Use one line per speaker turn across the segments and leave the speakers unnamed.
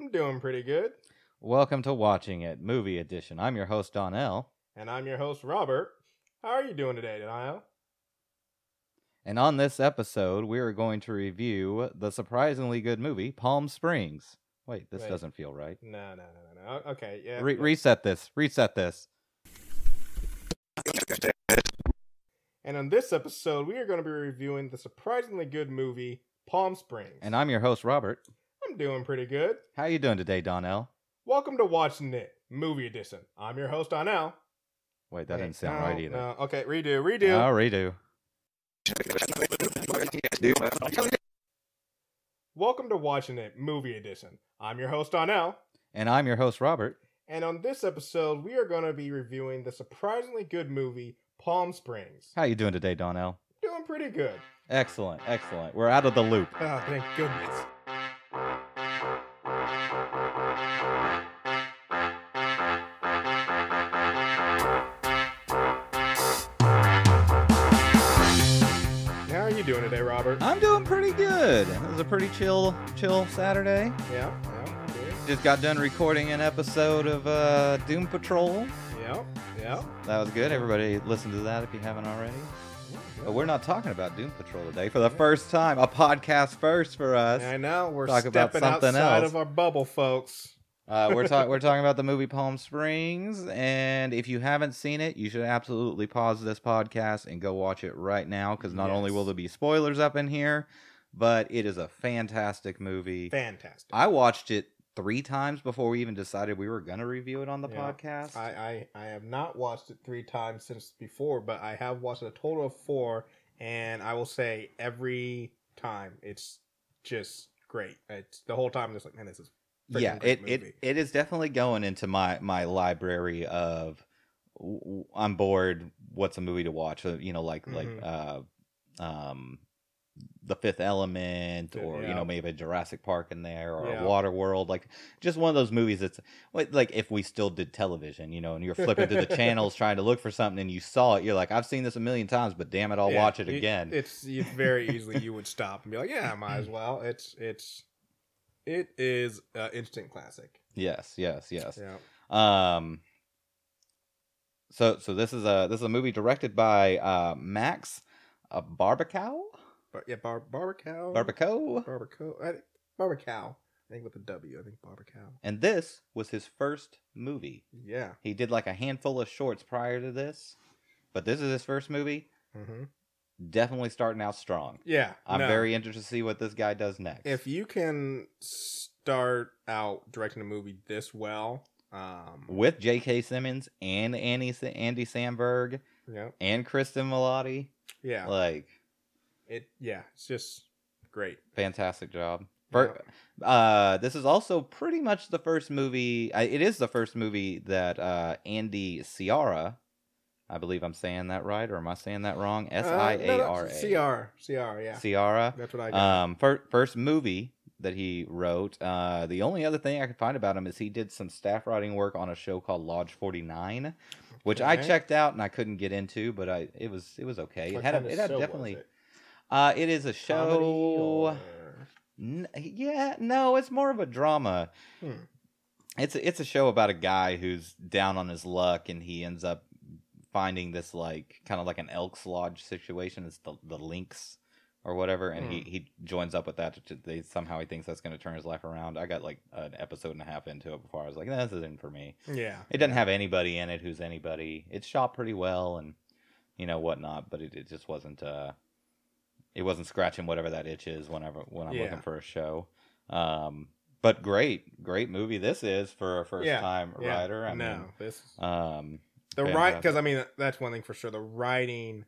I'm doing pretty good.
Welcome to Watching It, Movie Edition. I'm your host, Donnell.
And I'm your host, Robert. How are you doing today, Donnell?
And on this episode, we are going to review the surprisingly good movie, Palm Springs. Wait, this
Wait.
doesn't feel right.
No, no, no, no, no. Okay, yeah.
Re- reset this. Reset this.
and on this episode, we are going to be reviewing the surprisingly good movie, Palm Springs.
And I'm your host, Robert.
I'm doing pretty good.
How you doing today, Donnell?
Welcome to Watching It, Movie Edition. I'm your host, Donnell.
Wait, that
Wait,
didn't sound
no,
right either.
No. Okay, redo, redo.
Oh, redo.
Welcome to Watching It, Movie Edition. I'm your host, Donnell.
And I'm your host, Robert.
And on this episode, we are going to be reviewing the surprisingly good movie, Palm Springs.
How you doing today, Donnell?
Doing pretty good.
Excellent, excellent. We're out of the loop.
Oh, thank goodness. Robert?
I'm doing pretty good. It was a pretty chill, chill Saturday.
Yeah, yeah, good.
Just got done recording an episode of uh, Doom Patrol.
Yeah, yeah.
That was good. Everybody listen to that if you haven't already. But we're not talking about Doom Patrol today for the first time. A podcast first for us.
I know we're
Talk about
stepping
something
outside
else.
of our bubble, folks.
Uh, we're talking we're talking about the movie Palm Springs, and if you haven't seen it, you should absolutely pause this podcast and go watch it right now because not only will there be spoilers up in here, but it is a fantastic movie.
Fantastic.
I watched it three times before we even decided we were gonna review it on the
Yeah.
podcast.
I, I I have not watched it three times since before, but I have watched a total of four, and I will say every time it's just great. It's the whole time I'm just like, man, this is
yeah, it,
movie.
it it is definitely going into my my library of I'm bored. What's a movie to watch? You know, like
Mhm.
like uh, um, the Fifth Element,
Yeah,
or you know maybe a Jurassic Park in there, or
Yeah.
a Water World. Like just one of those movies that's like if we still did television, you know, and you're flipping through the channels trying to look for something, and you saw it, you're like, I've seen this a million times, but damn it, I'll
Yeah,
watch it again.
It's you, very easily you would stop and be like, yeah, I might as well. It's it's it is uh, instant classic.
yes, yes, yes.
Yeah.
Um. So so this is a this is a movie directed by uh, Max uh, Barbakow.
But yeah, Bar Barbakow.
Barbakow,
Barbakow. I, Barbakow. I think with a W. I think Barbakow.
and this was his first movie.
Yeah.
He did like a handful of shorts prior to this, but this is his first movie.
hmm
Definitely starting out strong.
Yeah.
I'm
no.
very interested to see what this guy does next.
if you can start out directing a movie this well, um,
with J.K. Simmons and Andy Andy Samberg
yeah,
and Cristin Milioti,
yeah,
like
it, yeah, it's just great.
fantastic job. Uh, this is also pretty much the first movie. I, it is the first movie that uh, Andy Siara, I believe I'm saying that right, or am I saying that wrong? S I A R
Uh, CR, CR, yeah,
Siara.
that's what I got.
Um, fir- first movie that he wrote. Uh, the only other thing I could find about him is he did some staff writing work on a show called Lodge 49, which I checked out and I couldn't get into, but I it was it was okay. It
What
had a, it had definitely.
it?
Uh, it is a show. N- yeah, no, it's more of a drama.
Hmm.
It's a, it's a show about a guy who's down on his luck and he ends up finding this like kind of like an Elks Lodge situation. It's the the Lynx or whatever, and he
Hmm.
he joins up with that. To, they somehow he thinks that's going to turn his life around. I got like an episode and a half into it before I was like, this isn't for me.
Yeah,
It doesn't have anybody in it who's anybody. It's shot pretty well and you know whatnot, but it, it just wasn't. uh It wasn't scratching whatever that itch is whenever when I'm
Yeah.
looking for a show. Um, but great, great movie this is for a first
Yeah,
time
yeah.
writer. I
no,
mean,
this
um,
the right because I mean that's one thing for sure. The writing,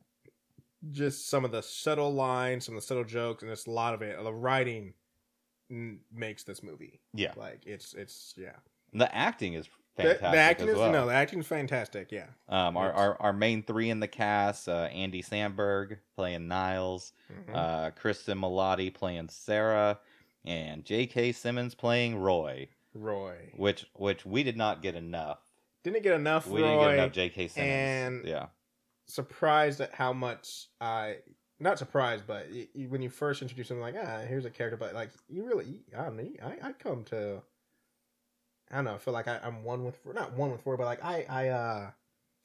just some of the subtle lines, some of the subtle jokes, and just a lot of it. The writing n- makes this movie.
yeah,
Like it's it's yeah.
the acting is
The,
fantastic
the acting
as
is
well.
no, the acting is fantastic. Yeah.
Um, our, our our main three in the cast: uh, Andy Samberg playing Niles,
Mhm.
uh, Cristin Milioti playing Sarah, and J.K. Simmons playing Roy.
Roy
Which which we did not get enough.
Didn't get enough.
We
Roy.
didn't get enough J.K. Simmons.
and-
yeah,
surprised at how much I not surprised, but y y- when you first introduce him, like ah, here's a character, but like you really, I don't know, I I come to I don't know. I feel like I, I'm one with not one with four, but like I I uh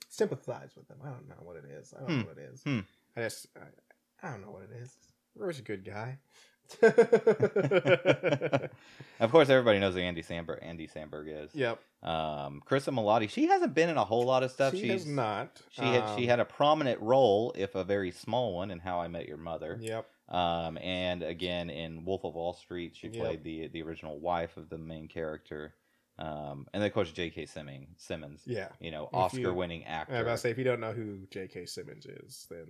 sympathize with them. I don't know what it is. I don't
Hmm.
know what it is.
Hmm.
I just I, I don't know what it is. Roy's a good guy.
of course, everybody knows who Andy Samberg Andy Samberg is.
yep.
Um, Krista Milioti, she hasn't been in a whole lot of stuff.
She
She's
has not.
She had she
Um,
had a prominent role, if a very small one, in How I Met Your Mother.
Yep.
Um, and again in Wolf of Wall Street, she
Yep.
played the the original wife of the main character. Um, and then of course J.K. Simmons, Simmons,
Yeah.
you know, Oscar winning actor.
I was about to say if you don't know who J.K. Simmons is, then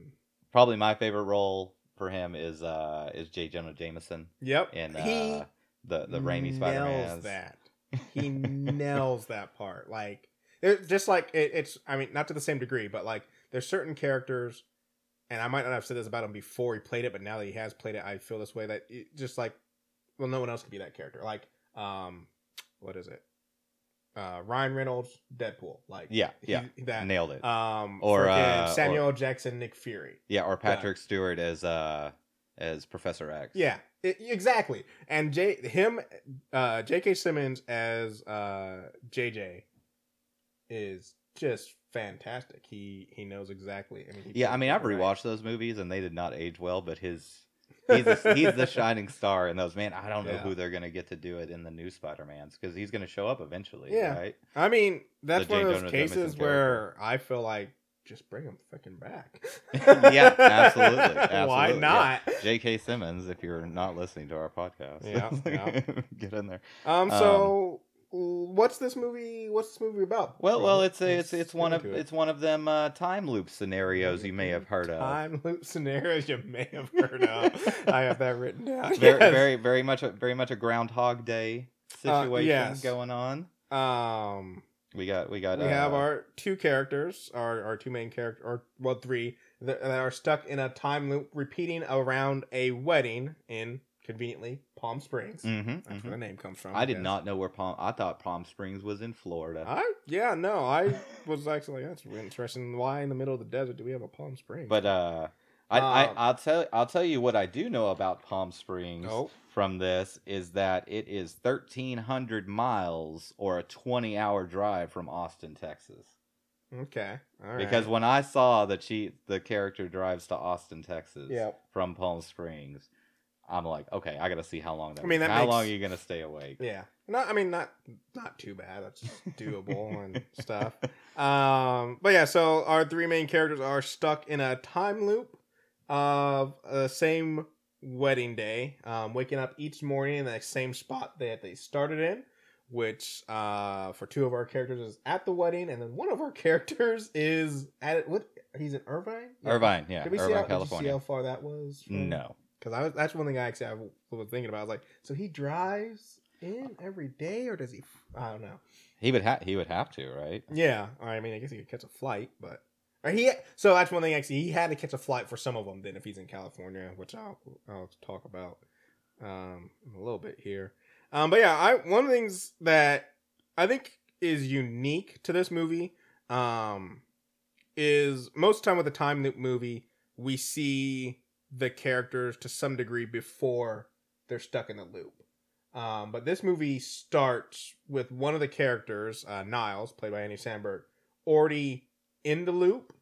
Probably my favorite role for him is uh is J. Jonah Jameson
yep. he
uh, the the Raimi Spider Man.
that. He nails that part. Like it, just like it, it's. I mean, not to the same degree, but like there's certain characters, and I might not have said this about him before he played it, but now that he has played it, I feel this way that it, just like, well, no one else can be that character. Like, um, what is it? Uh, Ryan Reynolds, Deadpool. Like,
Yeah,
he-
yeah,
that.
nailed it.
Um,
Or, uh,
Samuel L. Jackson, Nick Fury.
yeah, or Patrick Stewart as uh as Professor X.
Yeah, it, exactly. And J him, uh, J.K. Simmons as uh, JJ is just fantastic. He he knows exactly. I mean,
Yeah, I mean, I've
right.
rewatched those movies and they did not age well, but his he's the, he's the shining star in those. Man, I don't know
Yeah.
who they're gonna get to do it in the new Spider Mans because he's gonna show up eventually,
Yeah.
right?
I mean, that's
The
one of those
Jonah
cases where I feel like just bring him fucking back.
Yeah, absolutely,
Why
absolutely,
not?
J.K. Simmons, if you're not listening to our podcast,
Yeah, yeah.
get in there.
Um. So, what's this movie? What's this movie about?
Well, well, it's a, it's it's one of
it.
it's one of them uh, time loop scenarios you may have heard of.
Time loop scenarios you may have heard of. I have that written down.
Very,
Yes.
very, very much, a, very much a Groundhog Day
Uh,
situation
yes.
going on.
Um.
We got, we got.
we have
uh,
our two characters, our, our two main characters, or well, three that, that are stuck in a time loop, repeating around a wedding in conveniently Palm Springs.
mhm,
That's
mhm.
where the name comes from.
I did
guess.
not know where Palm. I thought Palm Springs was in Florida.
I yeah no I was actually that's interesting. Why in the middle of the desert do we have a Palm Springs?
but uh, I, I,
Um,
I'll tell, I'll tell you what I do know about Palm Springs
oh
from this is that it is thirteen hundred miles or a twenty-hour drive from Austin, Texas.
okay all right
Because when I saw the she, the character drives to Austin, Texas,
yeah
from Palm Springs, I'm like, okay, I got to see how long that.
I mean, that
how
makes-
long are you gonna stay awake?
yeah not I mean not not too bad that's doable and stuff. Um, but yeah, so our three main characters are stuck in a time loop of the same wedding day, um, waking up each morning in the same spot that they started in, which uh, for two of our characters is at the wedding, and then one of our characters is at it what he's in Irvine. Yeah.
Irvine, yeah,
Did we see
Irvine,
how, you see how far that was? from-
No,
because I was that's one thing I actually I was thinking about. I was like, so he drives in every day, or does he? I don't know.
he would have he would have to, right?
Yeah, I mean, I guess he could catch a flight, but or he. So that's one thing. Actually, he had to catch a flight for some of them. Then, if he's in California, which I'll I'll talk about um in a little bit here. Um, but yeah, I one of the things that I think is unique to this movie um is most of the time with a time loop movie we see the characters to some degree before they're stuck in the loop. Um, but this movie starts with one of the characters, uh, Niles, played by Andy Samberg, already in the loop,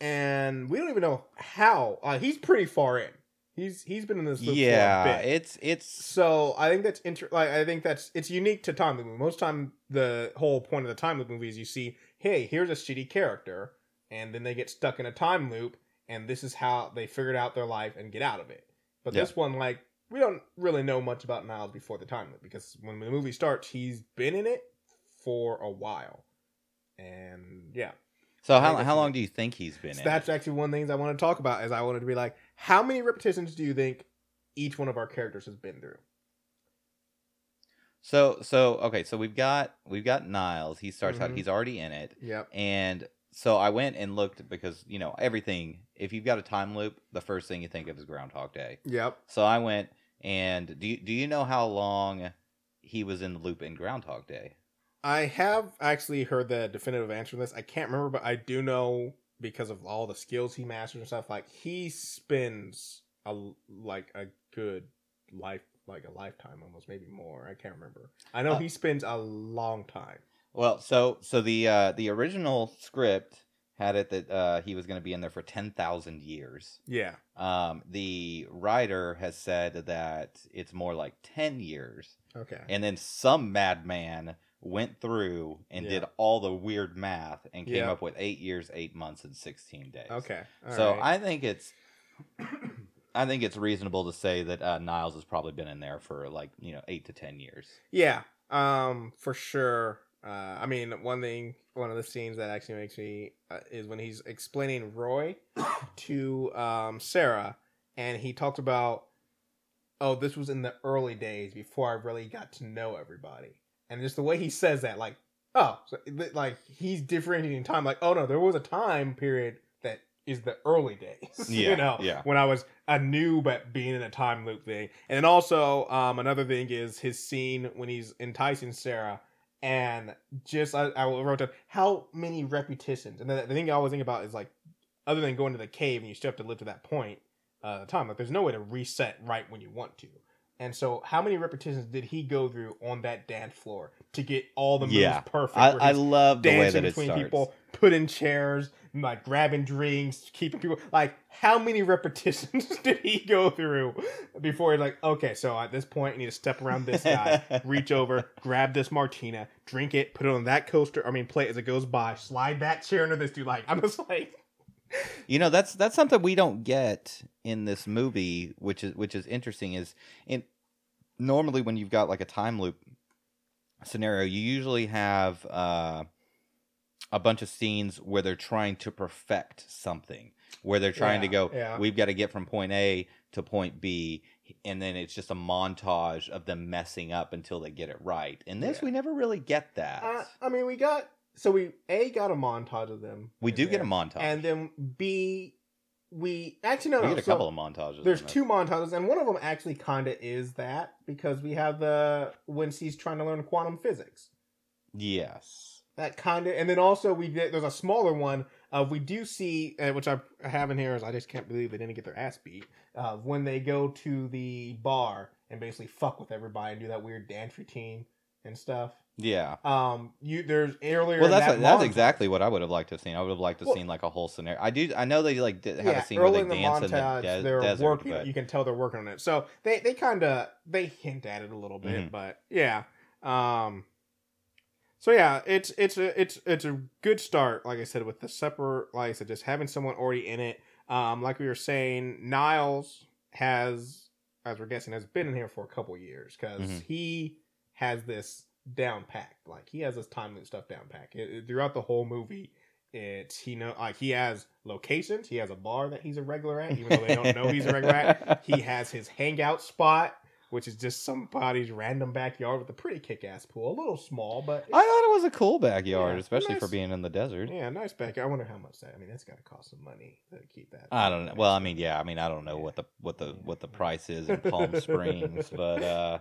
and we don't even know how. Uh, he's pretty far in. He's he's been in this loop for a
Yeah, it's it's
So I think that's inter- like I think that's it's unique to time loop. Most time the whole point of the time loop movie is you see, hey, here's a shitty character, and then they get stuck in a time loop, and this is how they figured out their life and get out of it. But
Yeah.
this one, like, we don't really know much about Niles before the time because when the movie starts, he's been in it for a while, and yeah,
so how how long do you think he's been
so
in?
that's actually one of the things I want to talk about. Is I wanted to be like, how many repetitions do you think each one of our characters has been through?
So so okay, so we've got we've got Niles. He starts out.
Mhm.
He's already in it,
Yep.
and so I went and looked because you know everything. If you've got a time loop, the first thing you think of is Groundhog Day.
Yep.
So I went and do you, do you know how long he was in the loop in Groundhog Day?
I have actually heard the definitive answer to this. I can't remember, but I do know because of all the skills he masters and stuff. Like he spends a like a good life like a lifetime almost, maybe more. I can't remember. I know
Uh,
he spends a long time.
Well, so so the uh, the original script had it that uh, he was going to be in there for ten thousand years.
Yeah.
Um, the writer has said that it's more like ten years,
Okay.
and then some madman went through and
Yeah.
did all the weird math and came
Yeah.
up with eight years, eight months, and sixteen days.
Okay. all
so
right.
I think it's I think it's reasonable to say that uh, Niles has probably been in there for like you know eight to ten years.
Yeah, um, for sure. Uh, I mean, one thing, one of the scenes that actually makes me uh, is when he's explaining Roy to um, Sarah, and he talked about, oh, this was in the early days before I really got to know everybody, and just the way he says that, like, oh, so, like he's differentiating time, like, oh no, there was a time period that is the early days,
Yeah,
you know,
yeah.
when I was a noob at being in a time loop thing. And then also, um, another thing is his scene when he's enticing Sarah, and just I, I wrote down how many repetitions. And the, the thing I always think about is like, other than going to the cave and you still have to live to that point, uh, time like there's no way to reset right when you want to. And so, how many repetitions did he go through on that dance floor to get all the moves
Yeah.
perfect?
I, I love the way
dancing
that it
between
starts.
people, putting chairs, like grabbing drinks, keeping people. Like, how many repetitions did he go through before he's like, okay, so at this point, I need to step around this guy, reach over, grab this martina, drink it, put it on that coaster. I mean, plate as it goes by, slide that chair into this dude. Like, I'm just like,
You know, that's that's something we don't get in this movie, which is which is interesting. Is in normally when you've got like a time loop scenario, you usually have uh, a bunch of scenes where they're trying to perfect something, where they're trying to go.
yeah.
We've got to get from point A to point B, and then it's just a montage of them messing up until they get it right. In this,
Yeah.
we never really get that.
uh, I mean, we got so we a got a montage of them.
we do get a montage,
and then b we actually no
we
no
get a
so-
couple of montages.
There's two montages, and one of them actually kind of is that because we have the when she's trying to learn quantum physics.
Yes.
That kind of, and then also we did. There's a smaller one. Uh, we do see, uh, which I have in here, is I just can't believe they didn't get their ass beat. Uh, when they go to the bar and basically fuck with everybody and do that weird dance routine and stuff.
Yeah.
Um, you there's earlier.
Well, that's
that
that's
montage-
exactly what I would have liked to have seen. I would have liked to have
Well-
seen like a whole scenario. I do. I know they like did, have
yeah,
a scene where they
in the
dance in the de-
they're
desert,
working.
but
You can tell they're working on it. So they they kind of they hint at it a little bit,
Mhm.
but yeah. Um. So yeah, it's it's a it's it's a good start. Like I said, with the separate, like I said, just having someone already in it. Um, like we were saying, Niles has, as we're guessing, has been in here for a couple years because
Mhm.
he has this down packed. Like he has this time loop stuff down packed It- it- throughout the whole movie. It's he know like he has locations. He has a bar that he's a regular at, even though they don't know he's a regular at. He has his hangout spot, which is just somebody's random backyard with a pretty kick-ass pool. A little small, but
I thought it was a cool backyard,
Yeah,
especially for being in the desert.
yeah, nice backyard. I wonder how much that. I mean, that's got to cost some money to keep that.
I don't know. Well, I mean, yeah, I mean, I don't know what the what the
Yeah.
what the price is in Palm Springs, but uh,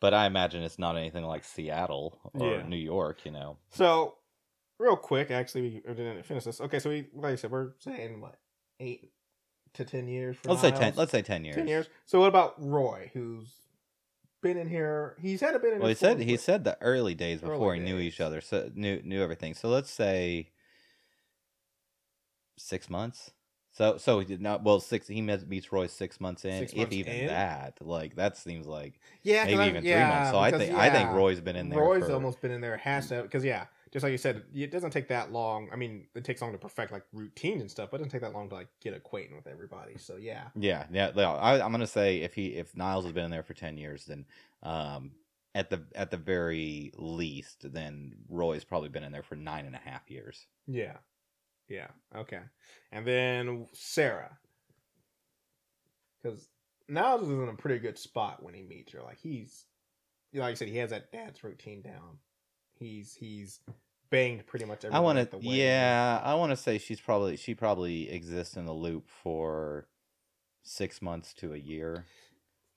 but I imagine it's not anything like Seattle or
Yeah.
New York. You know.
So, real quick, actually, we didn't finish this. Okay, so we, like I said, we're saying what eight to ten years. For
Let's say ten. Let's say ten years.
ten years. So, what about Roy, who's been in here? He's had a bit in.
Well, he said he said the early days
Early
before he knew each other, so knew knew everything. So let's say six months. So so he did not. Well, six. He met, meets Roy six months in,
Six
if
months
even
in?
that. Like that seems like
yeah,
maybe
I-
even three months. So I
because,
think I think Roy's been in there.
Roy's
for,
almost been in there. Has to because yeah, just like you said, it doesn't take that long. I mean, it takes long to perfect like routines and stuff, but it doesn't take that long to like get acquainted with everybody. So yeah,
Yeah, yeah. I, I'm gonna say if he if Niles has been in there for ten years, then um, at the at the very least, then Roy's probably been in there for nine and a half years.
yeah, yeah. Okay, and then Sarah, because Niles is in a pretty good spot when he meets her. Like he's, like I said, he has that dance routine down. He's he's banged pretty much.
I want to, yeah, I want to say she's probably she probably exists in the loop for six months to a year.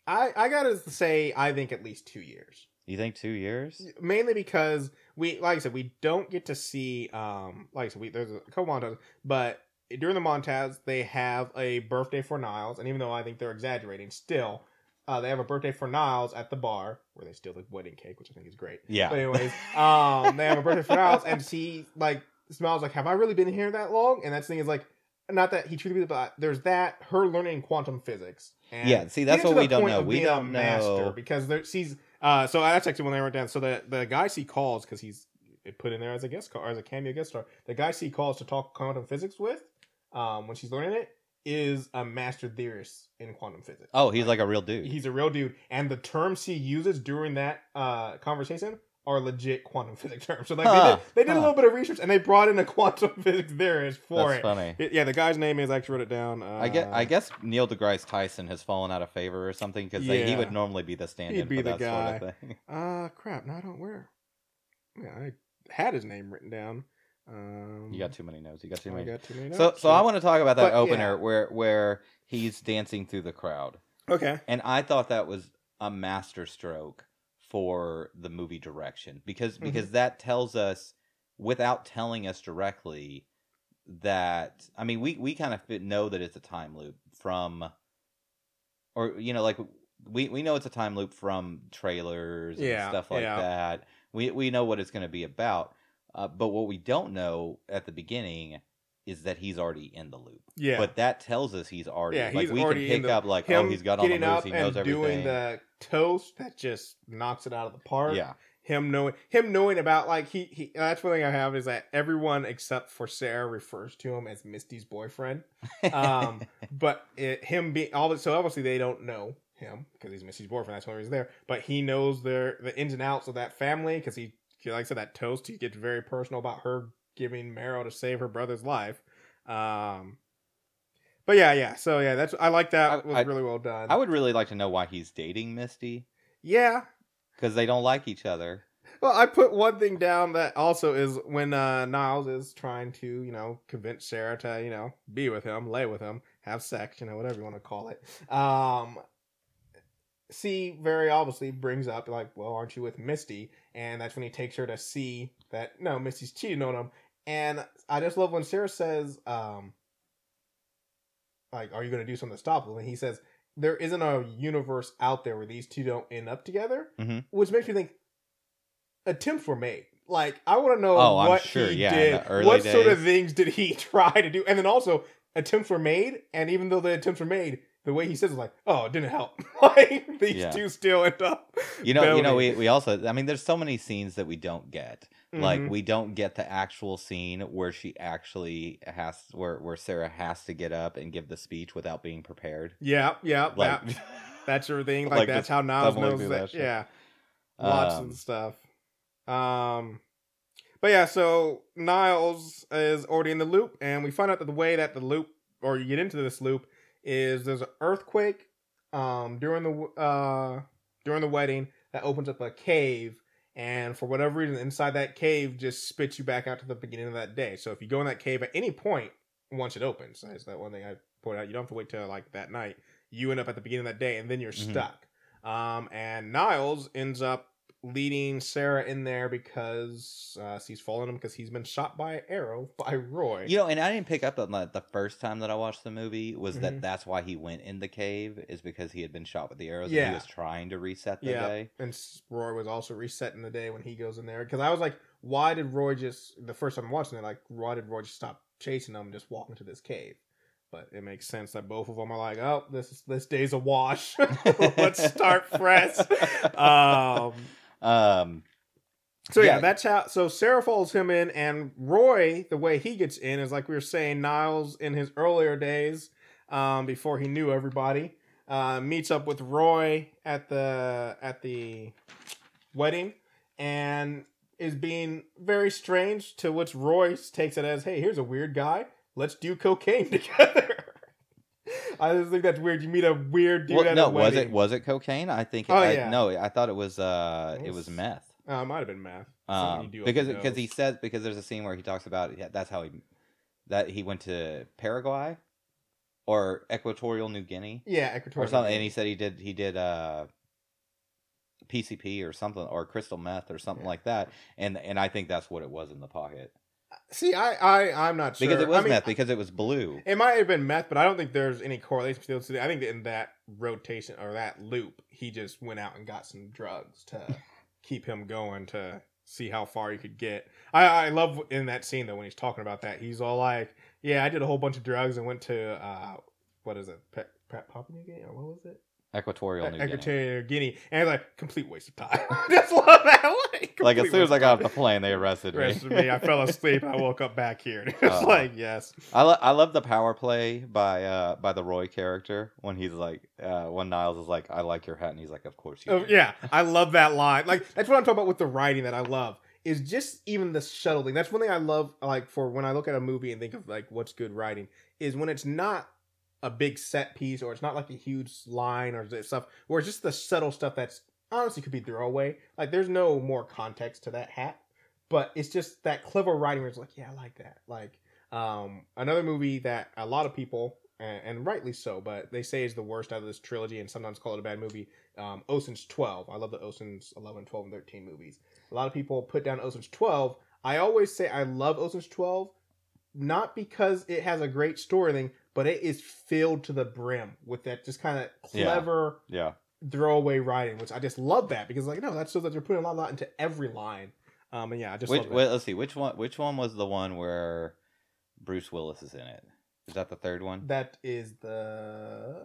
I I gotta say, I think at least two years.
You think two years?
mainly because we like I said we don't get to see um like I said we there's a couple montages but during the montage they have a birthday for Niles and even though I think they're exaggerating still Uh, they have a birthday for Niles at the bar where they steal the wedding cake, which I think is great.
Yeah.
But anyways, um, they have a birthday for Niles, and she like smiles like, "Have I really been here that long?" And that thing is like, not that he truly, but there's that her learning quantum physics. And
Yeah, see, that's what we don't know. We don't know.
because there she's uh. So that's actually when they wrote down. So the the guy she calls because he's put in there as a guest star as a cameo guest star. The guy she calls to talk quantum physics with, um, when she's learning it, is a master theorist in quantum physics.
Oh, he's like a real dude.
He's a real dude, and the terms he uses during that uh, conversation are legit quantum physics terms. So like
Huh,
they did, they did
huh.
a little bit of research, and they brought in a quantum physics theorist for
That's
it.
funny.
It- Yeah, the guy's name is I actually wrote it down. Uh,
I guess I guess Neil deGrasse Tyson has fallen out of favor or something because he would normally be the stand-in
He'd be
for
the
that
guy.
sort of thing.
Uh, crap. No, I don't. Where? Yeah, I had his name written down. Um,
You got too many notes. You got too many.
got too many.
So
notes,
so I want to talk about that
But,
opener
yeah.
where where he's dancing through the crowd,
Okay.
and I thought that was a master stroke for the movie direction because
Mhm.
because that tells us without telling us directly that I mean we we kind of know that it's a time loop from or you know like we we know it's a time loop from trailers and
Yeah,
stuff like
yeah.
that. We we know what it's going to be about. Uh, but what we don't know at the beginning is that he's already in the loop.
Yeah.
But that tells us he's already
Yeah,
like
he's
we
already
can pick
the-
up like
him
oh he's got all the moves he knows
and
everything.
doing the toast that just knocks it out of the park.
yeah.
him knowing him knowing about like he, he that's one thing I have is that everyone except for Sarah refers to him as Misty's boyfriend. Um, but it, him being all so obviously they don't know him because he's Misty's boyfriend. That's why he's there. But he knows their the ins and outs of that family because he, he like I said that toast. He gets very personal about her giving Meryl to save her brother's life. Um, but yeah, yeah. So yeah, that's I like that.
I-
was
I-
really well done.
I would really like to know why he's dating Misty
yeah,
because they don't like each other.
Well, I put one thing down that also is when uh, Niles is trying to, you know, convince Sarah to, you know, be with him, lay with him, have sex, you know, whatever you want to call it. Um, C very obviously brings up like, well, aren't you with Misty? And that's when he takes her to see that no, Misty's cheating on him. And I just love when Sarah says, um, like, are you going to do something to stop him? And he says, there isn't a universe out there where these two don't end up together,
Mhm.
which makes me think attempts were made. Like, I want to know
Oh,
what
sure,
he
yeah,
did. What sort of things did he try to do? And then also, attempts were made, and even though the attempts were made, the way he says is like, "Oh, it didn't help." like these
Yeah.
two still end up.
You know, you know, we, we also I mean there's so many scenes that we don't get. Like
Mhm.
we don't get the actual scene where she actually has where where Sarah has to get up and give the speech without being prepared.
yeah, yeah,
Like
that, that sort of thing. Like,
Like
that's
just
how Niles knows that.
that
yeah, lots
Um,
of stuff. Um, but yeah, so Niles is already in the loop, and we find out that the way that the loop, or you get into this loop, is there's an earthquake um during the uh during the wedding that opens up a cave and for whatever reason inside that cave just spits you back out to the beginning of that day. So if you go in that cave at any point once it opens that's that one thing i pointed out you don't have to wait till like that night. You end up at the beginning of that day and then you're
Mhm.
stuck. Um and niles ends up leading sarah in there because uh she's following him because he's been shot by an arrow by roy
You know, and I didn't pick up on that the first time that I watched the movie was
Mhm.
that that's why he went in the cave is because he had been shot with the arrows and he was trying to reset the
Yeah.
day.
and Roy was also resetting the day when he goes in there because I was like, why did Roy just the first time watching it like why did Roy just stop chasing them and just walk into this cave? But it makes sense that both of them are like, oh, this is this day's a wash. Let's start fresh. Um,
Um,
so yeah,
Yeah.
that's how. So Sarah follows him in, and Roy, the way he gets in is like we were saying, Niles in his earlier days, um, before he knew everybody, uh, meets up with Roy at the at the wedding, and is being very strange. To which Roy takes it as, "Hey, here's a weird guy. Let's do cocaine together." I just think that's weird. You meet a weird dude
well,
at
no,
a
was it was it cocaine? I think.
Oh,
I,
yeah.
No, I thought it was. Uh,
It
it was meth.
Uh, it might have been math. Something you
Um, because because he says because there's a scene where he talks about yeah, that's how he that he went to Paraguay or Equatorial New Guinea
yeah,
or
Equatorial
something,
Guinea.
and he said he did he did uh PCP or something or crystal meth or something
Yeah.
like that, and and I think that's what it was in the pocket.
See, I, I, I'm not sure
because it was
I mean,
meth because it was blue.
It might have been meth, but I don't think there's any correlation between those two. I think that in that rotation or that loop, he just went out and got some drugs to keep him going to see how far he could get. I, I love in that scene though when he's talking about that. He's all like, "Yeah, I did a whole bunch of drugs and went to uh, what is it, Pet, Pet Papua New Guinea or what was it?
Equatorial New Guinea.
Equatorial Guinea, and like complete waste of time. Just love that. Like,
Like as soon as I got off the plane, they arrested me.
Rest of me, I fell asleep. I woke up back here. It's
Uh,
like yes,
I, lo- I love the power play by uh by the Roy character when he's like uh when Niles is like I like your hat and he's like of course you
Oh,
do."
yeah, I love that line. Like that's what I'm talking about with the writing that I love. Is just even the subtle thing. That's one thing I love. Like for when I look at a movie and think of like what's good writing is when it's not a big set piece or it's not like a huge line or stuff. Where it's just the subtle stuff that's honestly could be throwaway. Like there's no more context to that hat, but it's just that clever writing where it's like, yeah, I like that. Like um another movie that a lot of people and, and rightly so, but they say is the worst out of this trilogy and sometimes call it a bad movie. Um, Ocean's 12. I love the Ocean's 11, 12, and 13 movies. A lot of people put down Ocean's 12. I always say I love Ocean's 12, not because it has a great story thing, but it is filled to the brim with that just kind of clever
yeah.
throwaway writing, which I just love that because like no, that shows that they're putting a lot, lot into every line. Um, and yeah, I just
which
love
wait, let's see. Which one which one was the one where Bruce Willis is in it? Is that the third one?
That is the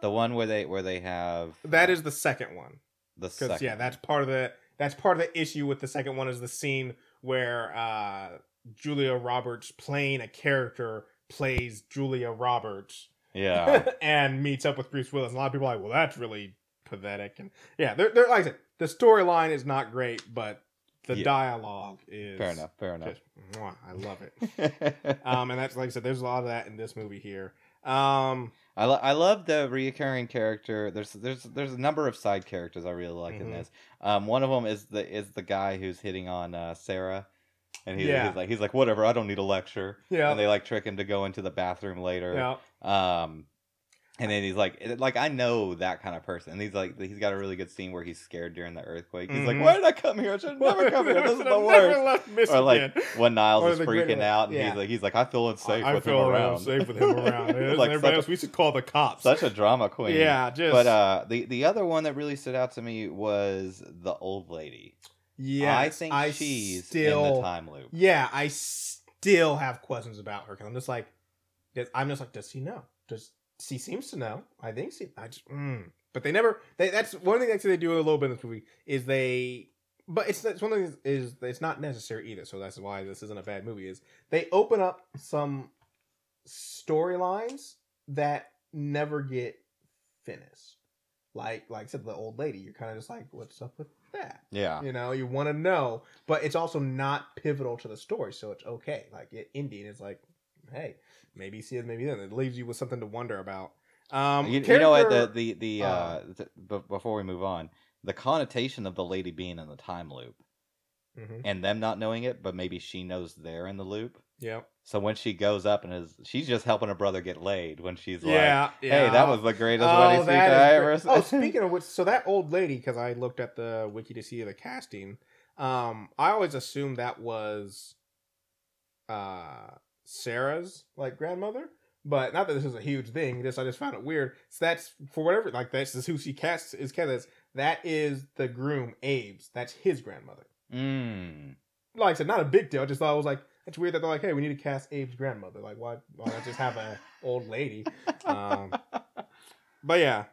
the one where they where they have
that is the second one.
the second
yeah that's part of the that's part of the issue with the second one is the scene where uh julia roberts playing a character plays julia roberts
yeah
and meets up with bruce willis and a lot of people are like well that's really pathetic and yeah they're, they're like i said the storyline is not great but the
Yeah.
dialogue is
fair enough fair enough
just, mwah, i love it um and that's like i said there's a lot of that in this movie here um
I, lo- I love the reoccurring character. There's there's there's a number of side characters I really like in
Mhm.
this. Um, one of them is the is the guy who's hitting on uh, Sarah, and he's,
Yeah.
he's like he's like whatever I don't need a lecture.
yeah
And they like trick him to go into the bathroom later.
yeah
Um, and then he's like, like I know that kind of person. And he's like, he's got a really good scene where he's scared during the earthquake. He's
Mhm.
like, why did I come here? I should never come here. This is the worst. Or like when Niles
Or
is freaking out, and
Yeah.
he's like, he's like, I feel unsafe
I
with
feel
him around.
safe with him around.
Like
everybody else, we should call the cops.
Such a drama queen.
yeah, just
But uh, the the other one that really stood out to me was the old lady.
Yeah,
I think she's
still,
in the time loop.
Yeah, I still have questions about her because I'm just like, does- I'm just like, does he know? Does she seems to know? I think she. I just, mm. but they never. They, that's one thing actually they do a little bit in this movie is they. But it's that's one thing is, is it's not necessary either. So that's why this isn't a bad movie. Is they open up some storylines that never get finished. Like like I said, the old lady. You're kind of just like, what's up with that?
Yeah.
You know, you want to know, but it's also not pivotal to the story, so it's okay. Like it, ending is like, hey, maybe see it, maybe then. It leaves you with something to wonder about. Um,
you, you know what? The the the uh,
uh,
th- b- before we move on, the connotation of the lady being in the time loop
Mhm.
and them not knowing it, but maybe she knows they're in the loop.
Yeah,
So when she goes up and is, she's just helping her brother get laid. When she's like,
yeah,
"Hey,
yeah.
that was the greatest
Oh,
wedding I ever."
Oh, speaking of which, so that old lady, because I looked at the wiki to see the casting. Um, I always assumed that was, uh, Sarah's like grandmother, but not that this is a huge thing. Just I just found it weird. So that's for whatever like that's is who she casts is cast. That is the groom Abe's. That's his grandmother.
Mm.
Like I said, not a big deal. I just thought it was like it's weird that they're like, hey, we need to cast Abe's grandmother. Like, why? Why not just have an old lady? Um, but yeah.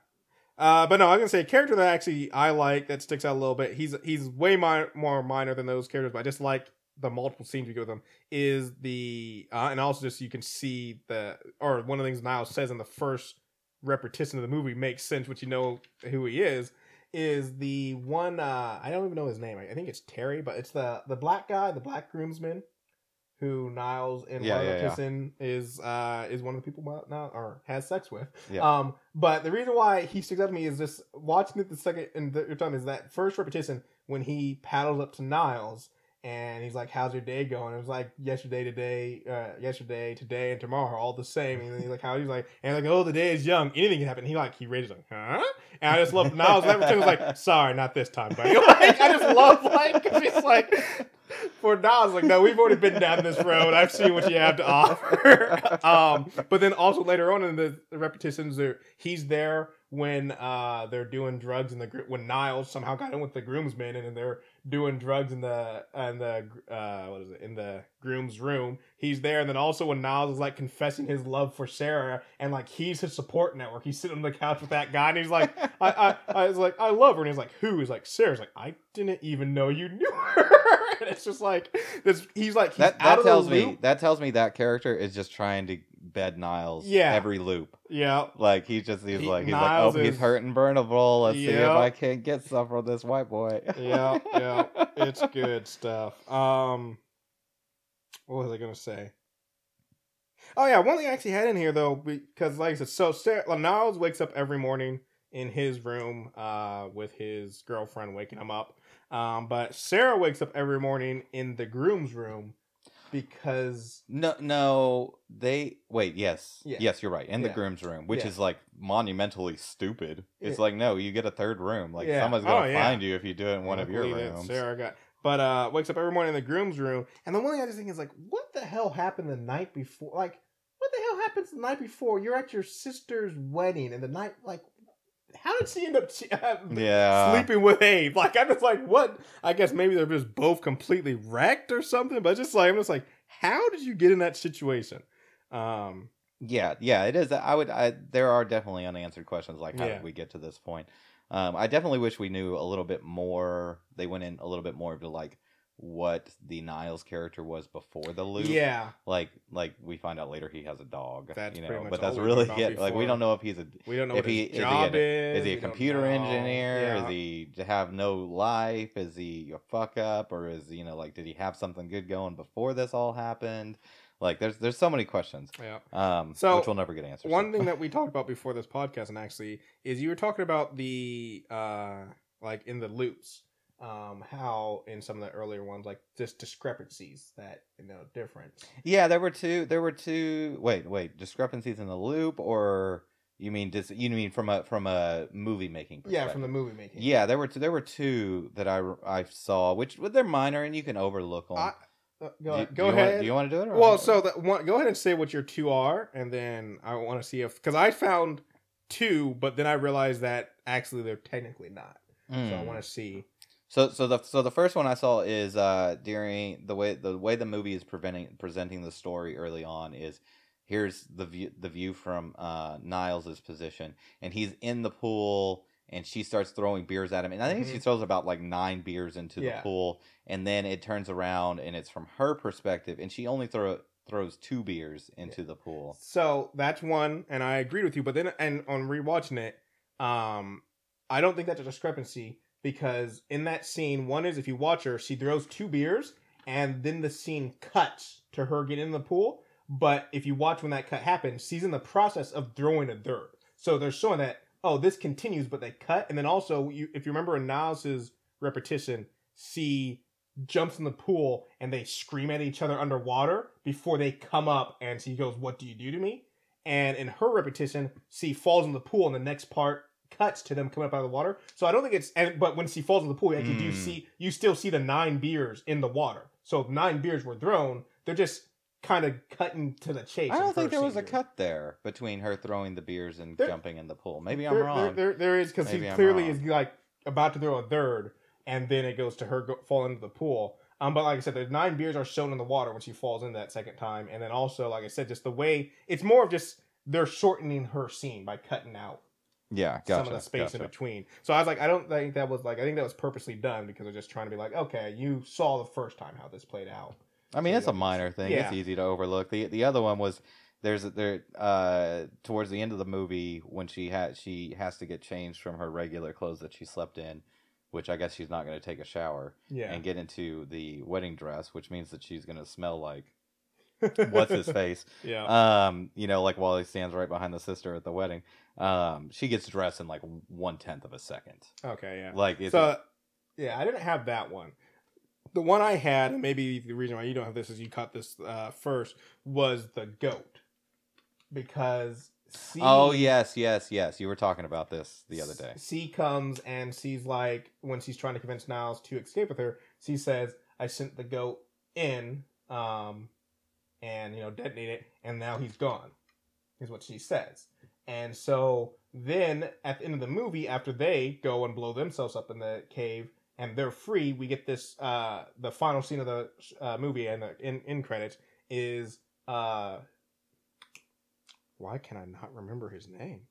Uh, but no, I'm gonna say a character that actually I like that sticks out a little bit. He's he's way mi- more minor than those characters, but I just like the multiple scenes we get with him. Is the uh, and also just you can see the or one of the things Niles says in the first repetition of the movie makes sense, which you know who he is. Is the one uh, I don't even know his name. I think it's Terry, but it's the the black guy, the black groomsman, who Niles and
Yeah, yeah, yeah.
repetition is uh is one of the people now or has sex with.
Yeah.
Um, but the reason why he sticks out to me is just watching it the second and the time is that first repetition when he paddles up to Niles and he's like, "How's your day going?" It was like yesterday, today, uh, yesterday, today, and tomorrow, all the same. And he's like, "How?" He's like, and like, "Oh, the day is young. Anything can happen." He like he raises like, "Huh?" And I just love Niles. Repetition was like, "Sorry, not this time, buddy." Like I just love like it's like for Nas, like, no, we've already been down this road. I've seen what you have to offer. um, but then also later on in the, the repetitions, he's there when uh they're doing drugs in the when Niles somehow got in with the groomsmen and they're doing drugs in the in the uh what is it in the groom's room. He's there, and then also when Niles is like confessing his love for Sarah and like he's his support network. He's sitting on the couch with that guy, and he's like, I I, I was like, I love her, and he's like, who? He's like Sarah's like, I didn't even know you knew her. and it's just like this. He's like he's
that that tells me that tells me that character is just trying to bed Niles
Yeah.
every loop.
Yeah,
Like he's just he's
He-
like he's
Niles
like oh he's
is-
hurting burnable. Let's see if I can't get some from this white boy.
yeah, yeah. It's good stuff. Um, what was I gonna say? Oh yeah, one thing I actually had in here though, because like I said, so Sarah, Niles wakes up every morning in his room, uh, with his girlfriend waking him up. Um, but Sarah wakes up every morning in the groom's room because
No, no, they wait. Yes,
Yeah.
yes, you're right. In the
Yeah.
groom's room, which
Yeah.
is like monumentally stupid. It's
Yeah.
like no, you get a third room. Like
Yeah.
someone's
Oh,
gonna
yeah.
find you if you do it in one
I
of your rooms.
Sarah got, but uh, wakes up every morning in the groom's room, and the one thing I just think is like, what the hell happened the night before? Like, what the hell happens the night before? You're at your sister's wedding, and the night, like, how did she end up
Yeah,
sleeping with Abe? Like, I'm just like, what? I guess maybe they're just both completely wrecked or something. But just like, I'm just like, how did you get in that situation? Um,
yeah, yeah. It is. I would. I there are definitely unanswered questions like how
Yeah.
did we get to this point? Um, I definitely wish we knew a little bit more. They went in a little bit more to like what the Niles character was before the loop.
yeah,
Like, like we find out later he has a dog.
That's
you
pretty
know, but that's
all
really it. Like we don't know if he's a
we don't know
If he- is he
job
an-
is.
Is he a computer engineer?
Yeah.
Is he to have no life? Is he a fuck up? Or is you know like did he have something good going before this all happened? Like there's there's so many questions,
Yeah.
um,
So,
which will never get answered.
One thing that we talked about before this podcast, and actually, is you were talking about the uh like in the loops, um, how in some of the earlier ones, like just discrepancies that you know difference.
yeah, there were two. There were two. Wait, wait, discrepancies in the loop, or you mean dis, you mean from a from a movie making?
Yeah, from the movie making.
Yeah, there were two, there were two that I I saw, which they're minor and you can overlook them.
I, uh, go
do,
go
do
ahead.
Want, do you want to do it? Or
well, so that one, go ahead and say what your two are, and then I want to see if because I found two, but then I realized that actually they're technically not. So I
Mm.
want to see.
So so the so the first one I saw is uh during the way the way the movie is preventing presenting the story early on is here's the view the view from uh Niles' position and he's in the pool and she starts throwing beers at him and I think she
Mhm.
throws about like nine beers into
Yeah.
the pool and then it turns around and it's from her perspective and she only throw throws two beers into the pool.
So that's one, and I agreed with you. But then, and on rewatching it, um, I don't think that's a discrepancy because in that scene, one is if you watch her, she throws two beers, and then the scene cuts to her getting in the pool. But if you watch when that cut happens, she's in the process of throwing a third. So they're showing that oh, this continues, but they cut, and then also you, if you remember in Niles' repetition, she jumps in the pool and they scream at each other underwater before they come up and she goes, What do you do to me? And in her repetition, she falls in the pool in the next part cuts to them coming up out of the water. So I don't think it's and but when she falls in the pool, you actually do
Mm.
see you still see the nine beers in the water. So if nine beers were thrown. They're just kind of cutting to the chase.
I don't think there was a cut there between her throwing the beers and
There-
jumping in the pool. Maybe I'm
there,
wrong.
There, there, is because he
I'm
clearly
wrong.
is like about to throw a third, and then it goes to her go, fall into the pool. Um, but like I said, the nine beers are shown in the water when she falls in that second time, and then also, like I said, just the way it's more of just they're shortening her scene by cutting out
yeah, gotcha.
some of the space in between. So I was like, I don't think that was like I think that was purposely done because they're just trying to be like, okay, you saw the first time how this played out.
I mean,
So
it's a minor thing.
yeah.
It's easy to overlook. the The other one was there's a, there uh towards the end of the movie when she had she has to get changed from her regular clothes that she slept in, which I guess she's not going to take a shower
Yeah.
and get into the wedding dress, which means that she's going to smell like what's his face.
yeah.
Um, you know, like while he stands right behind the sister at the wedding. Um, she gets dressed in like one tenth of a second.
okay. Yeah.
Like it's
so yeah, I didn't have that one. The one I had, and maybe the reason why you don't have this is you caught this uh, first, was the goat. Because C,
oh yes, yes, yes. You were talking about this the other day.
C comes and she's like, when she's trying to convince Niles to escape with her, she says, I sent the goat in, um, and you know detonate it, and now he's gone. Is what she says. And so then at the end of the movie, after they go and blow themselves up in the cave and they're free, we get this. Uh, the final scene of the uh, movie and the in in credits is uh, why can I not remember his name?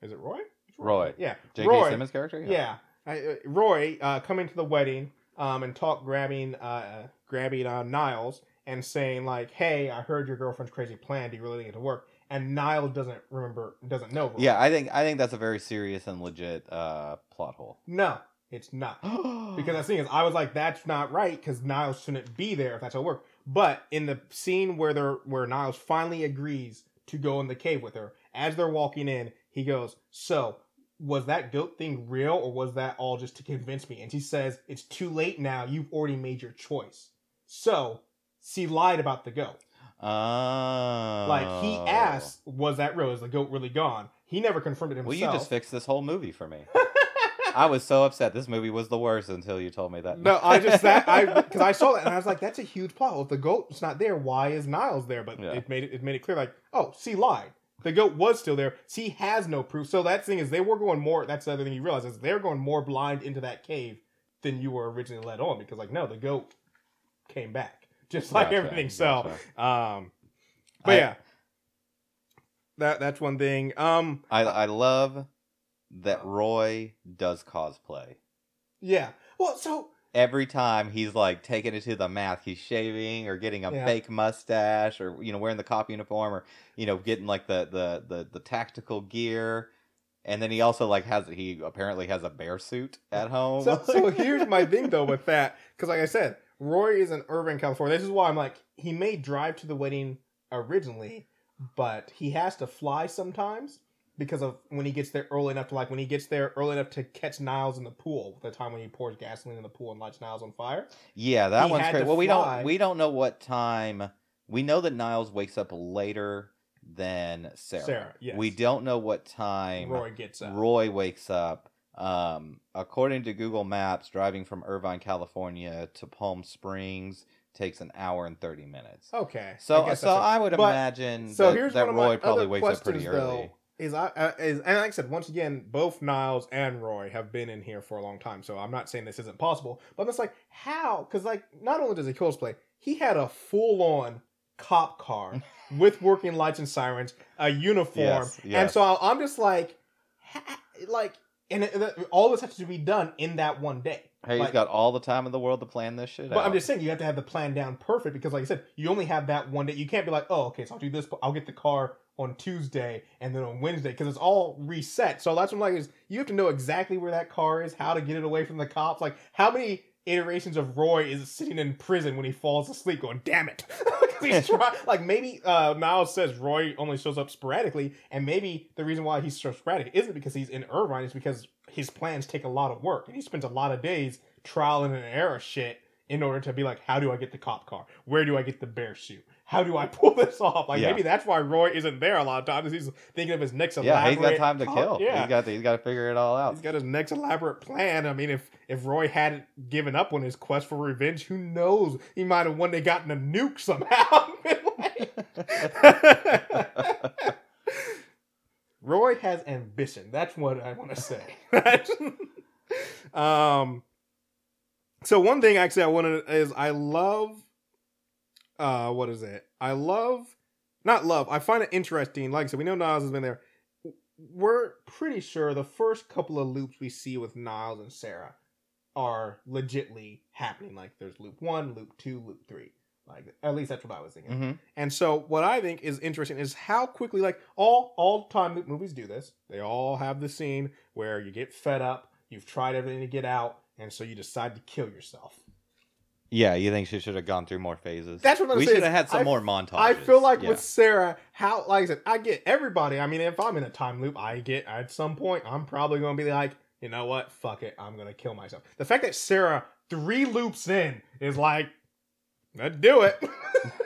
Is it Roy? It's
Roy.
Yeah,
J.K.
Roy.
Simmons character.
Yeah, I, uh, Roy uh, coming to the wedding um, and talk grabbing uh, grabbing uh, Niles and saying like, "Hey, I heard your girlfriend's crazy plan. Do you really it to work?" And Niles doesn't remember, doesn't know.
Yeah, I think I think that's a very serious and legit uh, plot hole.
no, it's not. Because the thing is, I was like, "That's not right," because Niles shouldn't be there if that's how it works. But in the scene where they're where Niles finally agrees to go in the cave with her, as they're walking in, he goes, "So." Was that goat thing real or was that all just to convince me? And she says, It's too late now. You've already made your choice. So she lied about the goat.
Oh.
Like he oh. asked, "Was that real? Is the goat really gone?" He never confirmed it himself.
Well, you just fixed this whole movie for me. I was so upset. This movie was the worst until you told me that.
no, I just that I because I saw that and I was like, "That's a huge plot. Well, if the goat's not there, why is Niles there?" But
Yeah.
it made it, it made it clear, like, "Oh, she lied. The goat was still there. She has no proof." So that thing is, they were going more. That's the other thing you realize is they're going more blind into that cave than you were originally led on because, like, no, the goat came back just like
Gotcha,
everything. So,
gotcha.
um, but
I-
yeah, that that's one thing. Um,
I I love that Roy does cosplay.
yeah. Well, so
Every time he's like taking it to the math, he's shaving or getting a
Yeah.
fake mustache or you know wearing the cop uniform or you know getting like the the the, the tactical gear. And then he also like has he apparently has a bear suit at home.
So, so here's my thing though with that, because like I said, Roy is in Irvine, California. This is why I'm like, he may drive to the wedding originally, but he has to fly sometimes because of when he gets there early enough to like when he gets there early enough to catch Niles in the pool. The time when he pours gasoline in the pool and lights Niles on fire.
Yeah, that
He
one's
to
Well, we
fly.
don't we don't know what time. We know that Niles wakes up later than Sarah.
Sarah, yes.
We don't know what time
Roy gets up.
Roy wakes up. Um, according to Google Maps, driving from Irvine, California to Palm Springs takes an hour and thirty minutes.
Okay.
So,
guess
so I would
but-
imagine
So
that,
here's
that
one of my
Roy probably wakes up pretty
questions,
early.
though. Is I uh, is and like I said once again, both Niles and Roy have been in here for a long time, so I'm not saying this isn't possible, but I'm just like how? Because like not only does he cosplay, he had a full on cop car with working lights and sirens, a uniform,
Yes,
and so I'm just like, like, and it, it- all this has to be done in that one day.
Hey,
Like-
he's got all the time in the world to plan this shit
But
out.
I'm just saying you have to have the plan down perfect because, like I said, you only have that one day. You can't be like, oh, okay, so I'll do this. I'll get the car on Tuesday and then on Wednesday because it's all reset. So that's what I'm like is you have to know exactly where that car is, how to get it away from the cops. Like how many iterations of Roy is sitting in prison when he falls asleep, going, "Damn it." he's try- like maybe uh, Niles says Roy only shows up sporadically, and maybe the reason why he's so sporadic isn't because he's in Irvine, it's because his plans take a lot of work, and he spends a lot of days trial and error shit in order to be like, how do I get the cop car? Where do I get the bear suit? How do I pull this off? Like
Yeah.
maybe that's why Roy isn't there a lot of times. He's thinking of his next elaborate.
yeah, he's got time to kill.
Yeah,
he's got to, he's got to figure it all out.
He's got his next elaborate plan. I mean, if if Roy hadn't given up on his quest for revenge, who knows? He might have one day gotten a nuke somehow. Roy has ambition. That's what I want to say. um. So one thing actually I wanted is I love. Uh, what is it? I love, not love. I find it interesting. Like I said, we know Niles has been there we're pretty sure the first couple of loops we see with Niles and Sarah are legitly happening. Like there's loop one, loop two, loop three. Like at least that's what I was thinking.
hmm
And so what I think is interesting is how quickly like all all time loop movies do this. They all have the scene where you get fed up, you've tried everything to get out, and so you decide to kill yourself.
Yeah, you think she should have gone through more phases?
That's what I'm
we
saying.
should have had some
I-
more montages.
I feel like
Yeah.
with Sarah, how like I said, I get everybody. I mean, if I'm in a time loop, I get at some point, I'm probably gonna be like, you know what, fuck it, I'm gonna kill myself. The fact that Sarah three loops in is like, let's do it.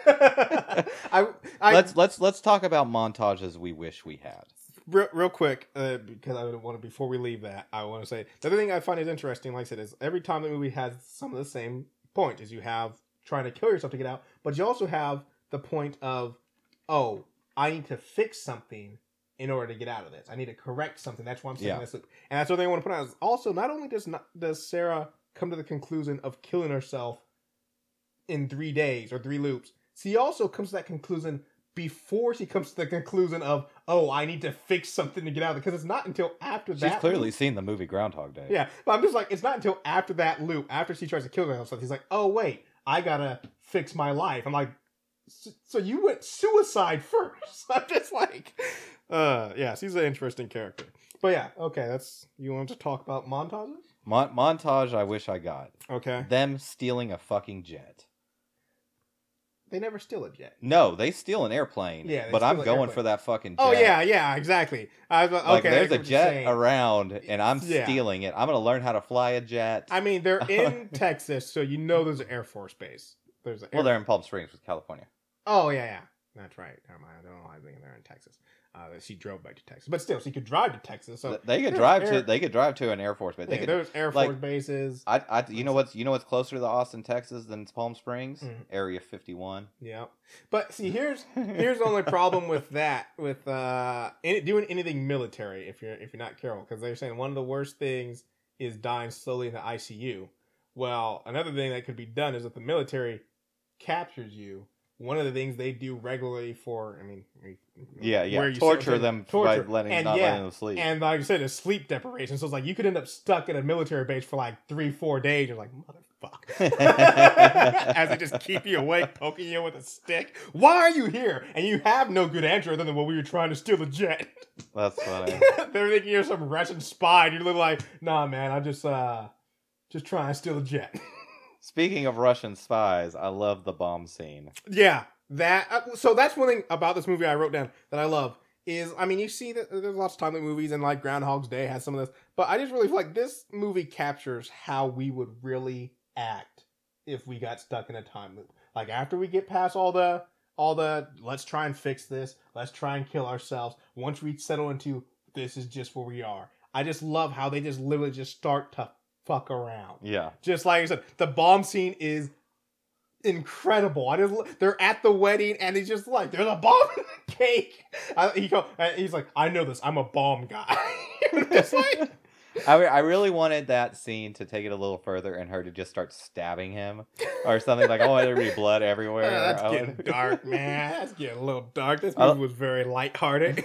I, I
let's let's let's talk about montages we wish we had.
real, real quick uh, because I want to before we leave that, I want to say the other thing I find is interesting. Like I said, is every time the movie has some of the same point is you have trying to kill yourself to get out, but you also have the point of, oh, I need to fix something in order to get out of this. I need to correct something. That's why I'm saying
Yeah.
this. Loop. And that's the thing I want to put out is also not only does not does Sarah come to the conclusion of killing herself in three days or three loops, she also comes to that conclusion before she comes to the conclusion of, oh, I need to fix something to get out of it. Because it's not until after that She's
clearly
loop-
seen the movie Groundhog Day.
yeah, but I'm just like, it's not until after that loop, after she tries to kill herself, he's like, oh wait, I gotta fix my life. I'm like, so you went suicide first? I'm just like, uh, yeah, she's an interesting character. But yeah, okay, that's you want to talk about montages?
Mon- montage. I wish I got
Okay,
them stealing a fucking jet.
They never steal a jet.
No, they steal an airplane.
Yeah,
but I'm going
airplane.
for that fucking. Oh, jet.
Oh yeah, yeah, exactly. I was like,
Like
okay, I
there's a jet around, and I'm
Yeah.
stealing it. I'm gonna learn how to fly a jet.
I mean, they're in Texas, so you know there's an Air Force base. There's an
well,
Air
they're in Palm Springs, with California.
Oh yeah, yeah, that's right. Never mind. I don't know why I'm thinking they're in Texas. Uh, she drove back to Texas, but still, she could drive to Texas. So
they could drive
air-
to. They could drive to an Air Force base. They
yeah,
could.
there's Air
like-
Force bases.
I, I, you know what's, you know what's closer to Austin, Texas, than Palm Springs?
Mhm.
Area 51.
Yeah, but see, here's here's the only problem with that with uh any, doing anything military if you're if you're not careful because they're saying one of the worst things is dying slowly in the ICU. Well, another thing that could be done is if the military captures you. One of the things they do regularly for, I mean,
Yeah, yeah. Torture them
torture.
by letting,
and
not
yeah,
letting them sleep.
And like I said, it's sleep deprivation. So it's like you could end up stuck in a military base for like three, four days. You're like, motherfuck. As they just keep you awake, poking you with a stick. Why are you here? And you have no good answer other than, well, we were trying to steal a jet.
That's funny.
They're thinking you're some Russian spy. And you're literally like, nah, man, I'm just, uh, just trying to steal a jet.
Speaking of Russian spies, I love the bomb scene.
Yeah, that. Uh, so that's one thing about this movie I wrote down that I love is I mean you see that there's lots of time loop movies and like Groundhog's Day has some of this, but I just really feel like this movie captures how we would really act if we got stuck in a time loop. Like after we get past all the all the let's try and fix this, let's try and kill ourselves. Once we settle into this is just where we are. I just love how they just literally just start to fuck around
Yeah.
just like I said, the bomb scene is incredible. I just they're at the wedding and he's just like, "There's a bomb in the cake." I, he go, he's like, "I know this. I'm a bomb guy." Like,
I, I really wanted that scene to take it a little further and her to just start stabbing him or something like, want there be blood everywhere.
"Ah, that's getting dark, man. That's getting a little dark. This movie was very lighthearted.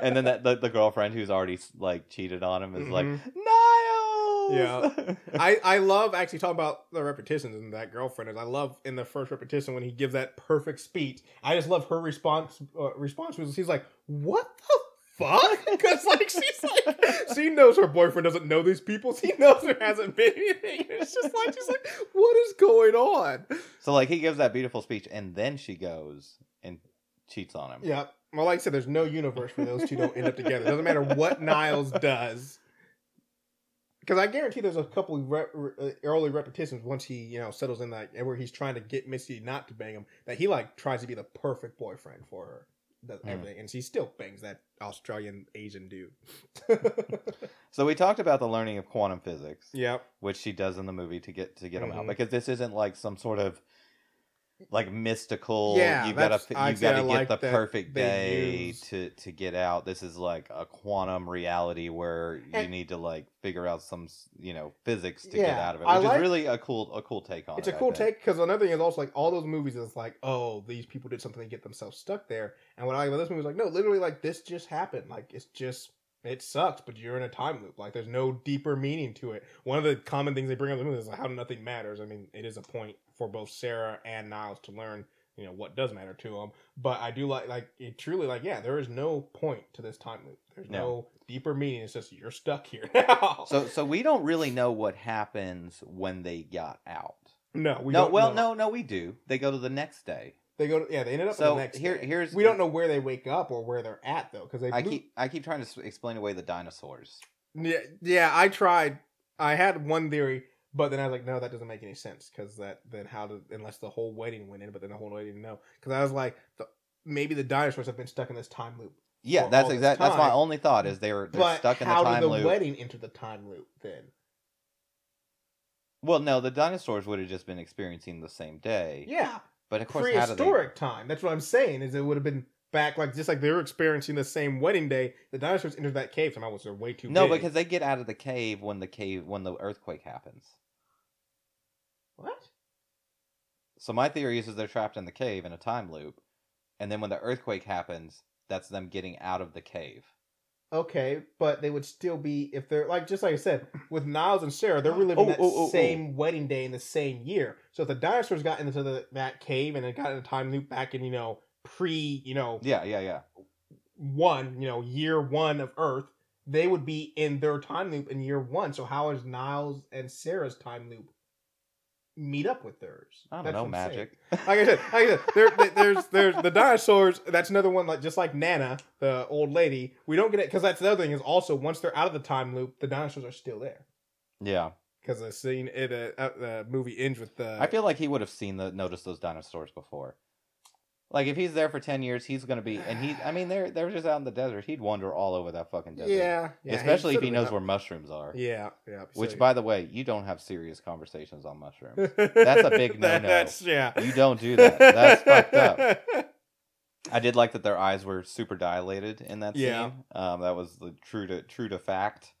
and then that the, the girlfriend who's already like cheated on him is like,
Mhm. Yeah. I, I love actually talking about the repetitions and that girlfriend is I love in the first repetition when he gives that perfect speech. I just love her response. Uh, response was he's like, "What the fuck?" Because like she's like she knows her boyfriend doesn't know these people. She knows there hasn't been anything. It's just like she's like, "What is going on?"
so like he gives that beautiful speech and then she goes and cheats on him.
Yeah. Well, like I said, there's no universe where those two don't end up together. Doesn't matter what Niles does. Because I guarantee there's a couple of re- re- uh, early repetitions once he, you know, settles in that where he's trying to get Missy not to bang him, that he like tries to be the perfect boyfriend for her, does
Hmm.
everything, and she still bangs that Australian Asian dude.
So we talked about the learning of quantum physics,
yep.
which she does in the movie to get to get him out
Mhm.
because this isn't like some sort of like mystical.
Yeah,
you gotta
that's-
fi-
I
you gotta get
like
the perfect day
use-
to to get out. This is like a quantum reality where you need to like figure out some you know physics to
Yeah,
get out of it,
I
which
like-
is really a cool a cool take on
It's
it.
a
I
cool take because another thing is also like all those movies is like, oh, these people did something to get themselves stuck there. And what I like about this movie is like, no, literally, like this just happened. Like it's just it sucks, but you're in a time loop. Like there's no deeper meaning to it. One of the common things they bring up in the movie is like how nothing matters. I mean, it is a point for both Sarah and Niles to learn, you know, what does matter to them. But I do like like it truly like yeah, there is no point to this time loop. There's no,
No.
deeper meaning. It's just you're stuck here now.
So so we don't really know what happens when they got out.
no, we
no,
don't
well,
know.
no, no, we do. They go to the next day.
They go to yeah. They ended up
So
the next.
here-
day.
here's-
we don't know where they wake up or where they're at though because they.
I keep I keep trying to explain away the dinosaurs.
yeah yeah. I tried. I had one theory, but then I was like, no, that doesn't make any sense because that then how did unless the whole wedding went in, but then the whole wedding didn't know because I was like, the, maybe the dinosaurs have been stuck in this time loop.
Yeah, that's exactly. That's my only thought is they're they're
but
stuck in the time loop.
how did the
loop.
wedding enter the time loop then?
Well, no, the dinosaurs would have just been experiencing the same day.
Yeah,
But of course, do they?
prehistoric time. That's what I'm saying. Is it would have been back like just like they were experiencing the same wedding day. The dinosaurs entered that cave. Somehow was way too
No,
big.
because they get out of the cave when the cave when the earthquake happens.
what?
So my theory is, is they're trapped in the cave in a time loop, and then when the earthquake happens, that's them getting out of the cave.
Okay, but they would still be if they're like just like I said with Niles and Sarah, they're reliving
Oh,
that
oh, oh, oh.
same wedding day in the same year. So if the dinosaurs got into the, that cave and then got in a time loop back in you know pre you know
Yeah, yeah, yeah.
one you know year one of Earth, they would be in their time loop in year one. So how is Niles and Sarah's time loop meet up with theirs?
I don't
That's
know,
saying.
magic.
like I said, like I said, there, there- there's there's the dinosaurs. That's another one, like just like Nana, the old lady. We don't get it because that's the other thing is also once they're out of the time loop, the dinosaurs are still there.
yeah,
Because the scene, it uh, uh, the movie ends with the.
I feel like he would have seen the noticed those dinosaurs before. Like if he's there for ten years, he's gonna be, and he, I mean, they're they're just out in the desert. He'd wander all over that fucking desert.
yeah, yeah,
especially if he knows where mushrooms are.
Yeah, yeah.
Which,
so-
by the way, you don't have serious conversations on mushrooms. That's a big no-no.
That's yeah.
You don't do that. That's fucked up. I did like that their eyes were super dilated in that
Yeah.
scene. Um, that was the true to true to fact.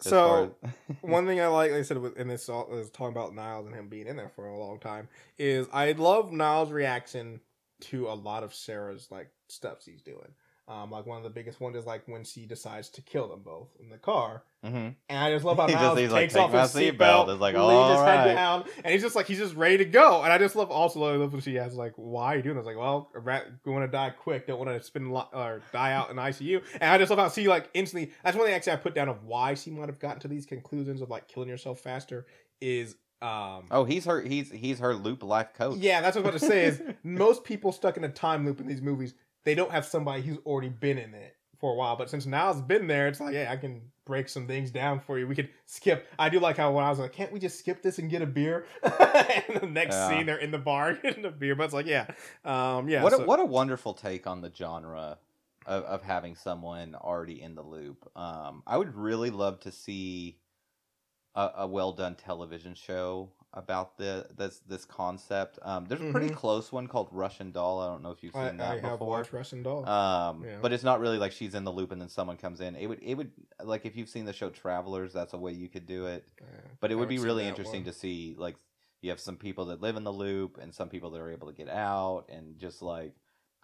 So one thing I like, like I said, with- in this is talking about Niles and him being in there for a long time, is I love Niles' reaction to a lot of Sarah's like stuff she's doing. Um, like one of the biggest ones is like when she decides to kill them both in the car,
Mhm.
and I just love how
He just-
Niles
he's like,
takes
"Take
off his
seatbelt." It's like, "All
his
right."
head down, and he's just like he's just ready to go. And I just love also I love when she has like, "Why are you doing this?" Like, well, I want to die quick, don't want to spend a lot or die out in ICU. And I just love how she like instantly. That's one thing actually I put down of why she might have gotten to these conclusions of like killing yourself faster is um
oh, he's her. He's he's her loop life coach.
yeah, that's what I was about to say. Is most people stuck in a time loop in these movies, they don't have somebody who's already been in it for a while. But since Niles has been there, it's like, yeah, I can break some things down for you. We could skip. I do like how when I was like, can't we just skip this and get a beer? and the next
Yeah.
scene, they're in the bar getting a beer. But it's like, yeah, um, yeah.
what
so-
a, what a wonderful take on the genre of, of having someone already in the loop. Um, I would really love to see a, a well done television show about the this this concept. Um, there's a pretty
Mhm.
close one called Russian Doll. I don't know if you've seen
I,
that
I have
before.
watched Russian Doll.
Um,
Yeah.
but it's not really like she's in the loop and then someone comes in. It would it would like if you've seen the show Travelers, that's a way you could do it.
Yeah,
But it would be really interesting
one.
to see like you have some people that live in the loop and some people that are able to get out and just like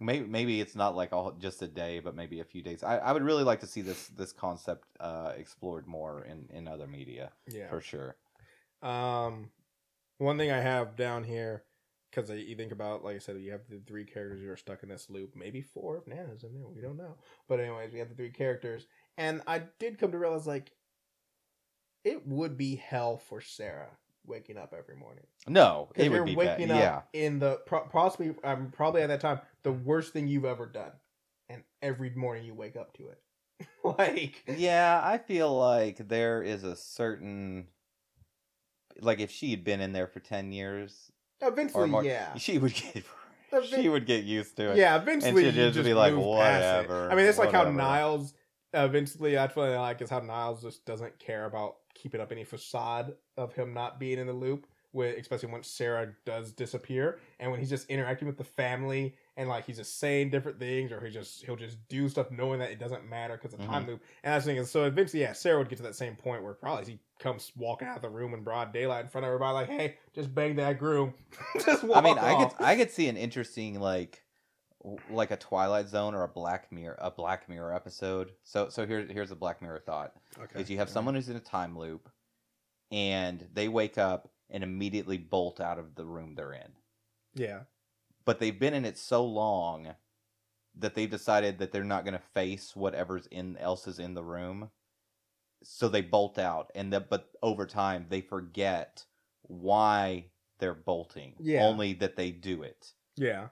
maybe maybe it's not like all just a day but maybe a few days. I, I would really like to see this this concept uh, explored more in in other media
Yeah.
for sure.
Um, one thing I have down here because you think about, like I said, you have the three characters who are stuck in this loop, maybe four if Nana's in there. We don't know. But anyways, we have the three characters, and I did come to realize like it would be hell for Sarah waking up every morning.
No, it
you're
would be bad.
waking up
Yeah.
in the pro- possibly um, probably at that time the worst thing you've ever done, and every morning you wake up to it. like
Yeah, I feel like there is a certain like if she had been in there for 10 years
eventually,
or more
yeah,
she would get she would get used to it.
Yeah, eventually
she'd just
just
be like, "Whatever,
I mean, it's like how. Niles eventually. I feel like is how Niles just doesn't care about keeping up any facade of him not being in the loop. With especially once Sarah does disappear, and when he's just interacting with the family, and like he's just saying different things, or he just he'll just do stuff knowing that it doesn't matter because of time mm-hmm. loop. And I was thinking, so eventually, yeah, Sarah would get to that same point where probably he comes walking out of the room in broad daylight in front of everybody, like, "Hey, just bang that groom." just walk
I mean, I could I could see an interesting like like a Twilight Zone or a Black Mirror a Black Mirror episode. So so here's here's a Black Mirror thought.
Okay.
Is you have someone who's in a time loop and they wake up and immediately bolt out of the room they're in.
Yeah.
But they've been in it so long that they've decided that they're not going to face whatever's in else is in the room. So they bolt out and that but over time they forget why they're bolting.
Yeah.
Only that they do it.
Yeah.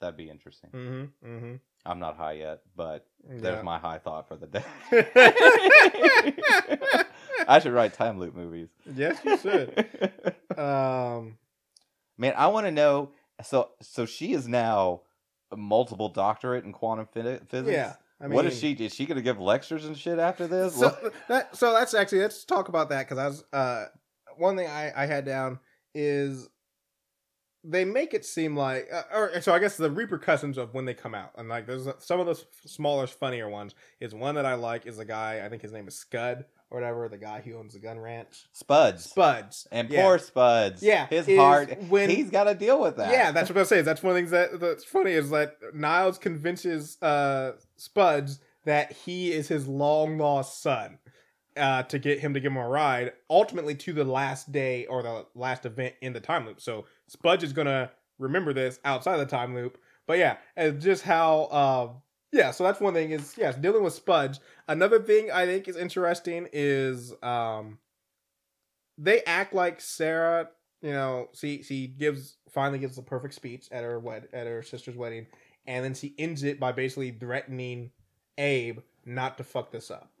That'd be interesting.
Mm-hmm. Mm-hmm.
I'm not high yet, but there's my high thought for the day. I should write time loop movies.
yes, you should. Um.
Man, I want to know. So, so she is now a multiple doctorate in quantum phy- physics.
Yeah. I mean,
what is she? Is she going to give lectures and shit after this?
So that so that's actually let's talk about that because I was uh one thing I, I had down is they make it seem like, uh, or so I guess the repercussions of when they come out, and like there's some of those smaller, funnier ones. Is one that I like is a guy I think his name is Scud or whatever, the guy who owns the gun ranch.
Spuds.
Spuds
And
yeah.
poor Spuds.
Yeah,
His heart.
when-
he's got to deal with that.
Yeah, that's what I say. That's one of the things that that's funny is that Niles convinces uh, Spuds that he is his long lost son uh, to get him to give him a ride, ultimately to the last day or the last event in the time loop. So Spuds is gonna remember this outside the time loop. But yeah, and just how uh, yeah. So that's one thing is yes, dealing with Spuds. Another thing I think is interesting is um, they act like Sarah you know, she she gives finally gives the perfect speech at her wed at her sister's wedding, and then she ends it by basically threatening Abe not to fuck this up.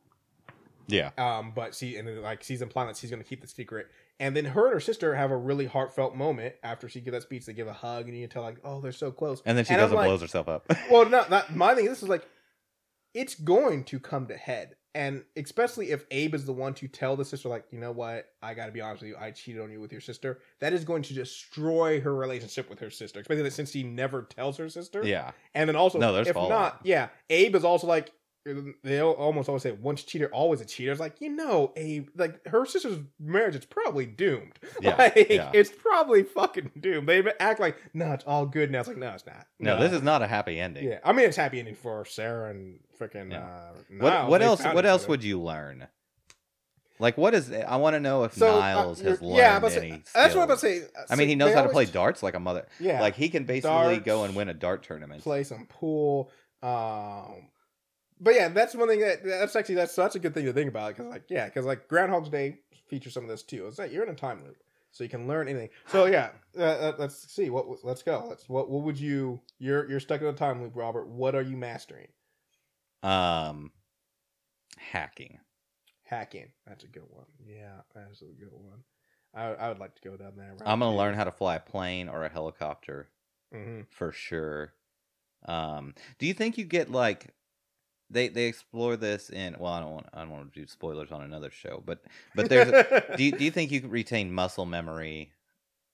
Yeah.
Um, but she and then, like she's implying that she's gonna keep the secret, and then her and her sister have a really heartfelt moment after she gives that speech. They give a hug, and you can tell like, oh, they're so close.
And then she
I'm
goes
like,
blows herself up.
well, not not my thing. This is like, it's going to come to head, and especially if Abe is the one to tell the sister, like, you know what, I got to be honest with you, I cheated on you with your sister. That is going to destroy her relationship with her sister, especially that since she never tells her sister.
yeah.
and then also,
No, there's
if
fallout.
not, yeah, Abe is also like. They almost always say once cheater, always a cheater. It's like you know, a like her sister's marriage is probably doomed.
Yeah,
like,
yeah.
it's probably fucking doomed. They act like no, it's all good now. It's like no, it's not.
No, this is not a happy ending.
Yeah, I mean it's happy ending for Sarah and freaking.
Yeah.
Uh,
What
Niles.
what else what else would you learn? Like what is I want to know if
So, uh,
Niles has learned
yeah, I'm about to
any
say, that's what I'm about to say.
I mean, he knows how to play darts like a mother.
Yeah,
Like he can basically
Darts,
go and win a dart tournament.
play some pool. Um, but yeah, that's one thing that that's actually that's that's a good thing to think about because like yeah, because like Groundhog's Day features some of this too. It's like you're in a time loop, so you can learn anything. So yeah, uh, uh, let's see what let's go. Let's what what would you you're you're stuck in a time loop, Robert. What are you mastering?
Um, hacking.
Hacking. That's a good one. Yeah, that's a good one. I I would like to go down there.
I'm gonna learn how to fly a plane or a helicopter
hmm
for sure. Um, do you think you get like they they explore this in? Well, I don't want I don't want to do spoilers on another show, but but there's do you, do you think you could retain muscle memory?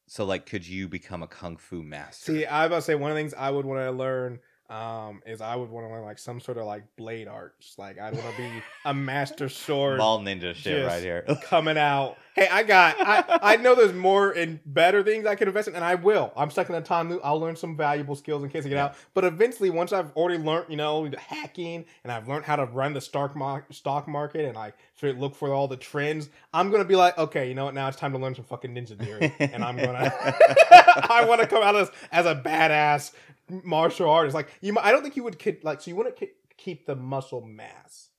So like, could you become a kung fu master?
See, I was about to say one of the things I would want to learn um is I would want to learn like some sort of like blade arts. Like I want to be a master sword
Ball ninja shit right here.
coming out. Hey, I got I I know there's more and better things I can invest in and I will. I'm stuck in a time loop. I'll learn some valuable skills in case I get
Yeah.
out. But eventually once I've already learned, you know, hacking and I've learned how to run the stock mar- stock market and I sort of look for all the trends, I'm going to be like, okay, you know what? Now it's time to learn some fucking ninja theory and I'm going to I want to come out as as a badass martial artist. Like you, I don't think you would ki- like. So you wouldn't keep the muscle mass,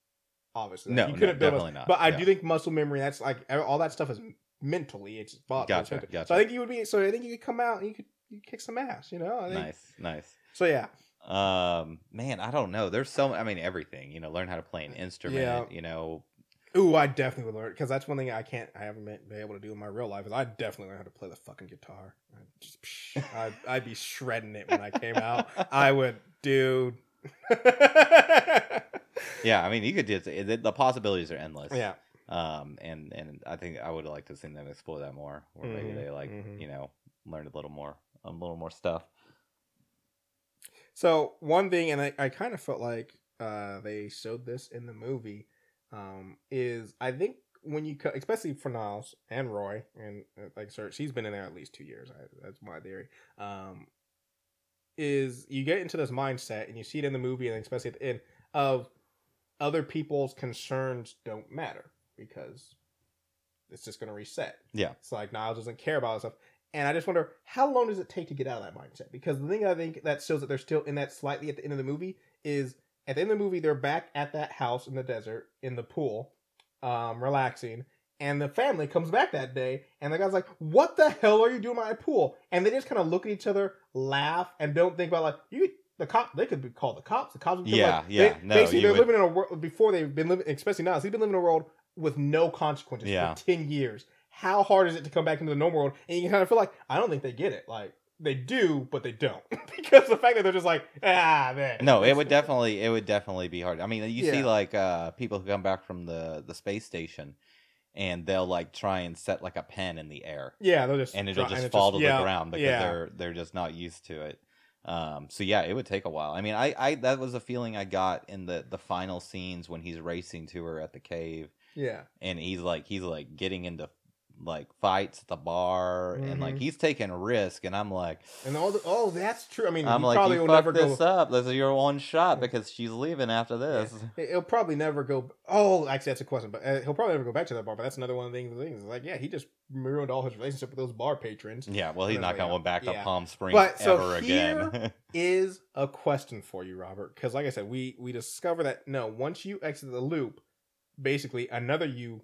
obviously.
No,
you
no,
couldn't build
definitely
a-
not,
But I
yeah.
do think muscle memory. That's like all that stuff is mentally. It's bought.
Gotcha,
So
gotcha.
I think you would be. So I think you could come out and you could you kick some ass. You know. I think,
nice, nice.
So yeah.
Um, man, I don't know. There's so I mean everything. You know, learn how to play an instrument.
Yeah.
You know,
Ooh, I definitely would learn because that's one thing I can't. I haven't been able to do in my real life. Is I definitely learn how to play the fucking guitar. I'd, just, psh, I'd, I'd be shredding it when I came out. I would, dude.
yeah. I mean, you could just the, the possibilities are endless.
yeah.
Um, and and I think I would like to see them explore that more, where maybe
Mhm,
they like
mhm.
you know learn a little more, a little more stuff.
So one thing, and I, I kind of felt like uh, they showed this in the movie, um, is I think when you, co- especially for Niles and Roy, and uh, like sir, she's been in there at least two years. I, that's my theory. Um, is you get into this mindset, and you see it in the movie, and especially at the end of other people's concerns don't matter because it's just going to reset.
Yeah.
It's like Niles doesn't care about stuff. And I just wonder how long does it take to get out of that mindset? Because the thing I think that shows that they're still in that slightly at the end of the movie is at the end of the movie they're back at that house in the desert in the pool, um, relaxing, and the family comes back that day, and the guy's like, "What the hell are you doing at my pool?" And they just kind of look at each other, laugh, and don't think about like you. The cop, they could be called the cops. The cops, would
Yeah,
like,
yeah,
They,
no,
basically, they're
would-
living in a world before they've been living, especially now. He's been living in a world with no consequences
Yeah.
for ten years. How hard is it to come back into the normal world? And you kind of feel like I don't think they get it. Like they do, but they don't because the fact that they're just like ah man.
No, it would definitely it would definitely be hard. I mean, you see like uh people who come back from the the space station and they'll like try and set like a pen in the air,
Yeah, they'll just
and it'll just
and
fall to
yeah,
the ground because
yeah.
they're they're just not used to it. Um, so yeah, it would take a while. I mean, I, I that was a feeling I got in the the final scenes when he's racing to her at the cave,
yeah.
and he's like he's like getting into like fights at the bar, and like
Mhm.
he's taking a risk, and I'm like,
And all the, oh, that's true. I mean,
I'm like,
probably
you
will never
this
go.
up. This is your one shot because she's leaving after this.
He'll probably never go. Oh, actually, that's a question. But uh, he'll probably never go back to that bar. But that's another one of the things. Like, yeah, he just ruined all his relationship with those bar patrons.
Yeah, well, he's not going
are.
back to
Yeah.
Palm Springs
But, so
ever again.
is a question for you, Robert? Because like I said, we we discover that no, once you exit the loop, basically another you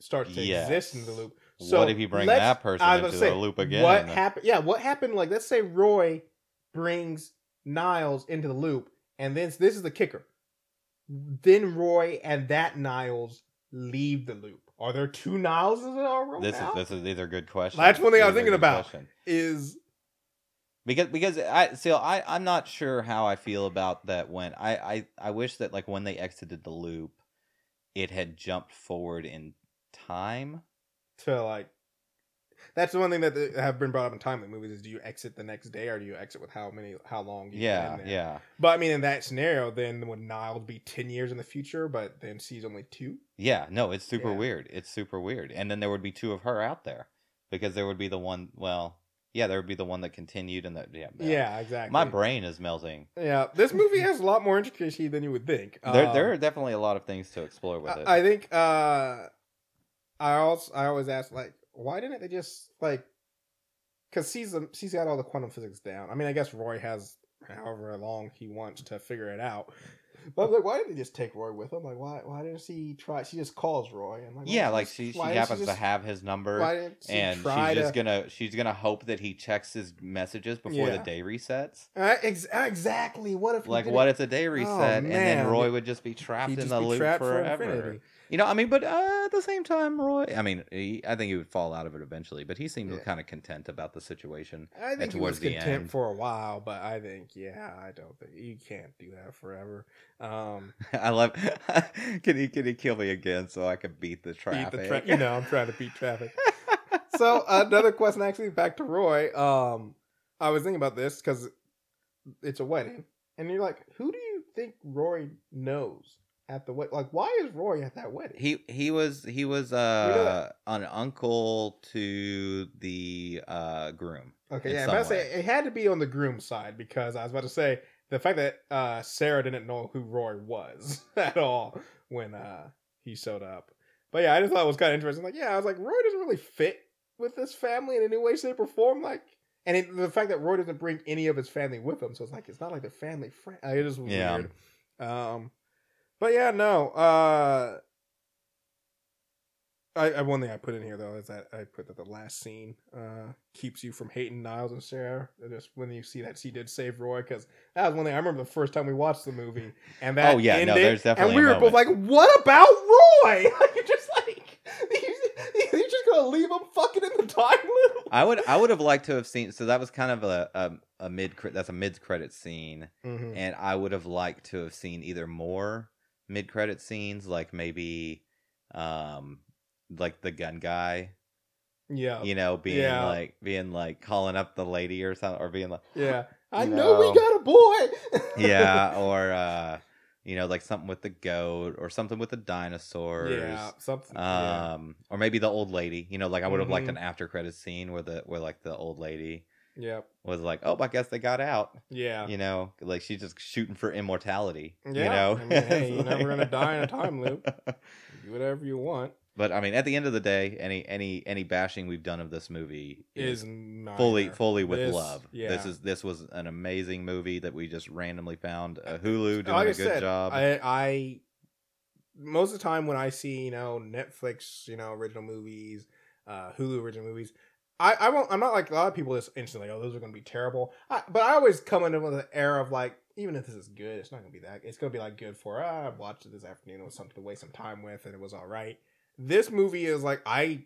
starts to
Yes.
exist in the loop.
What if you bring that person into
gonna
the loop again?
What happened? Yeah, what happened? Like, let's say Roy brings Niles into the loop, and then this is the kicker. Then Roy and that Niles leave the loop. Are there two Niles in our room
This is
now?
this is these are good questions.
That's one thing I was thinking about.
questions.
Is
because because I still I I'm not sure how I feel about that when I I I wish that like when they exited the loop, it had jumped forward in time.
To like that's the one thing that they have been brought up in timely movies is do you exit the next day or do you exit with how many how long you've been
Yeah,
there?
yeah,
but i mean in that scenario then would niles be 10 years in the future but then sees only two
yeah. No, it's super
Yeah.
weird. It's super weird. And then there would be two of her out there because there would be the one. Well, yeah, there would be the one that continued and that yeah.
yeah, exactly
My brain is melting.
yeah this movie has a lot more intricacy than you would think
there,
Um,
there are definitely a lot of things to explore with it.
I, I think uh I also I always ask like why didn't they just like because she's she's got all the quantum physics down. I mean, I guess Roy has however long he wants to figure it out. But I'm like, why didn't they just take Roy with him? Like, why why didn't she try? She just calls Roy. I'm like,
yeah, like she she
why didn't
happens to have his number.
She
and she's just gonna she's gonna hope that he checks his messages before the day resets.
Uh, ex- exactly. What if
Like, what
it-
if the day
Oh,
reset and then. Roy would just be trapped
he'd
in
just
the loop
for
forever?
infinity?
You know, I mean, but uh, at the same time, Roy. I mean, he, I think he would fall out of it eventually, but he seemed
Yeah.
kind of content about the situation.
I think he was content
end.
for a while, but I think, yeah, I don't think you can't do that forever. Um,
I love. can he can he kill me again so I can beat the
beat
traffic?
the tra- you know, I'm trying to beat traffic. so another question, actually, back to Roy. Um, I was thinking about this because it's a wedding, and you're like, who do you think Roy knows at the wedding? Like, why is Roy at that wedding?
He he was he was uh an uncle to the uh groom.
Okay, yeah,
some
I was about to say it had to be on the groom side because I was about to say the fact that uh, Sarah didn't know who Roy was at all when uh, he showed up. But yeah, I just thought it was kind of interesting. Like, yeah, I was like, Roy doesn't really fit with this family in any way, shape, or form. Like, and it, the fact that Roy doesn't bring any of his family with him, so it's like it's not like the family friend. Uh, it just
Yeah.
weird. Um, but yeah, no. Uh, I, I one thing I put in here though is that I put that the last scene uh keeps you from hating Niles and Sarah. Just when you see that she did save Roy, because that was one thing I remember the first time we watched the movie, and that
Oh, yeah, no, there's definitely
and we were both like, "What about Roy? You're just like you're just gonna leave him fucking in the time loop."
I would I would have liked to have seen. So that was kind of a a, a mid that's a mid credit scene,
Mhm.
and I would have liked to have seen either more mid credit scenes, like maybe um like the gun guy,
Yeah,
you know, being
Yeah.
like being like calling up the lady or something, or being like
yeah. I
You
know we got a boy.
yeah, or uh you know, like something with the goat or something with the dinosaurs.
yeah, something. yeah.
Um, or maybe the old lady. You know, like I would have liked
Mhm.
an after credit scene where the where like the old lady
Yep.
was like, "Oh, I guess they got out."
Yeah.
You know, like she's just shooting for immortality.
Yeah,
you know
I mean, hey you're never gonna die in a time loop. Do whatever you want.
But I mean, at the end of the day, any any any bashing we've done of this movie
Is
is fully fully with
This-
love.
Yeah.
This is this was an amazing movie that we just randomly found. Uh, Hulu doing
like
a
I
good
said,
job.
I, I most of the time when I see you know Netflix, you know original movies, uh, Hulu original movies, I I won't. I'm not like a lot of people just instantly. Oh, those are going to be terrible. I, but I always come in with an air of like, even if this is good, it's not going to be that. It's going to be like good for. Ah, I watched it this afternoon. It was something to waste some time with, and it was all right. This movie is like I.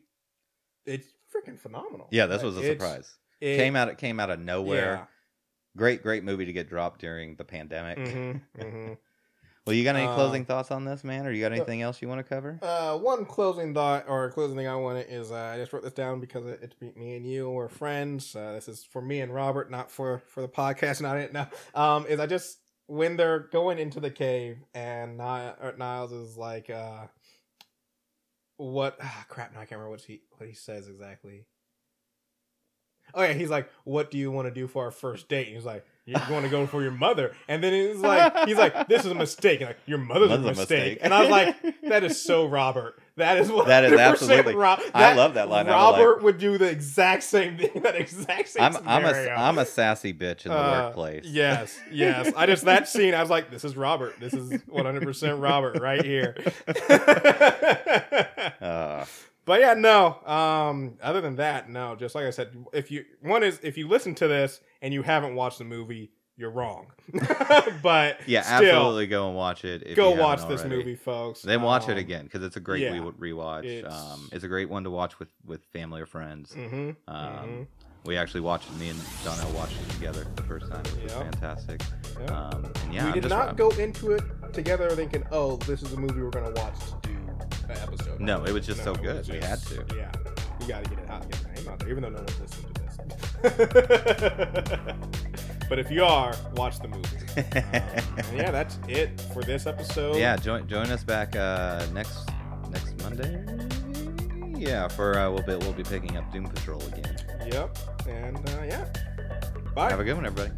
It's freaking phenomenal.
yeah, this
Like,
was a surprise.
It
came out it came out of nowhere. Great great movie to get dropped during the pandemic.
hmm hmm
Well, you got any
Uh,
closing thoughts on this, man, or you got anything else you want to cover?
Uh, one closing thought or closing thing I wanted is uh, I just wrote this down because it, it's me- and you we're friends. Uh, this is for me and Robert, not for for the podcast. Not it. No. Um, is I just when they're going into the cave and Niles is like, uh, what? Ah, crap! No, I can't remember what he what he says exactly. Oh yeah, he's like, "What do you want to do for our first date?" And he's like, "You're going to go for your mother." And then it's like, he's like, "This is a mistake." And like, your mother's,
Mother's
a
a
mistake.
mistake.
And I was like, "That is so Robert. That is what
That is absolutely-
Rob-
I love that line. I'm like-
Robert would do the exact same thing. That exact same.
I'm I'm a
scenario.
I'm a sassy bitch in the
Uh,
workplace.
Yes, yes. I just that scene. I was like, "This is Robert. This is 100 percent Robert right here."
Uh,
But yeah, no. Um, other than that, no. Just like I said, if you one is if you listen to this and you haven't watched the movie, you're wrong. but
yeah,
still,
absolutely go and watch it. if
go watch this
already.
movie, folks.
Then watch it
Um,
again because it's a great
yeah,
rewatch.
it's-
um, it's a great one to watch with with family or friends.
mhm,
Um,
mhm.
We actually watched. Me and Donnell watched it together the first time. It was
Yep.
fantastic.
Yeah.
Um, and yeah,
we
I'm
did not go into it together thinking, "Oh, this is a movie we're gonna watch to do an episode."
No, it was just so good.
was
We had to.
Yeah, we got to get it out, get the name out there, even though no one's listening to this. but if you are, watch the movie. Um, yeah, that's it for this episode.
yeah, join join us back uh, next next Monday. Yeah, for uh, we'll be we'll be picking up Doom Patrol again.
Yep. And uh, yeah. Bye.
Have a good one, everybody.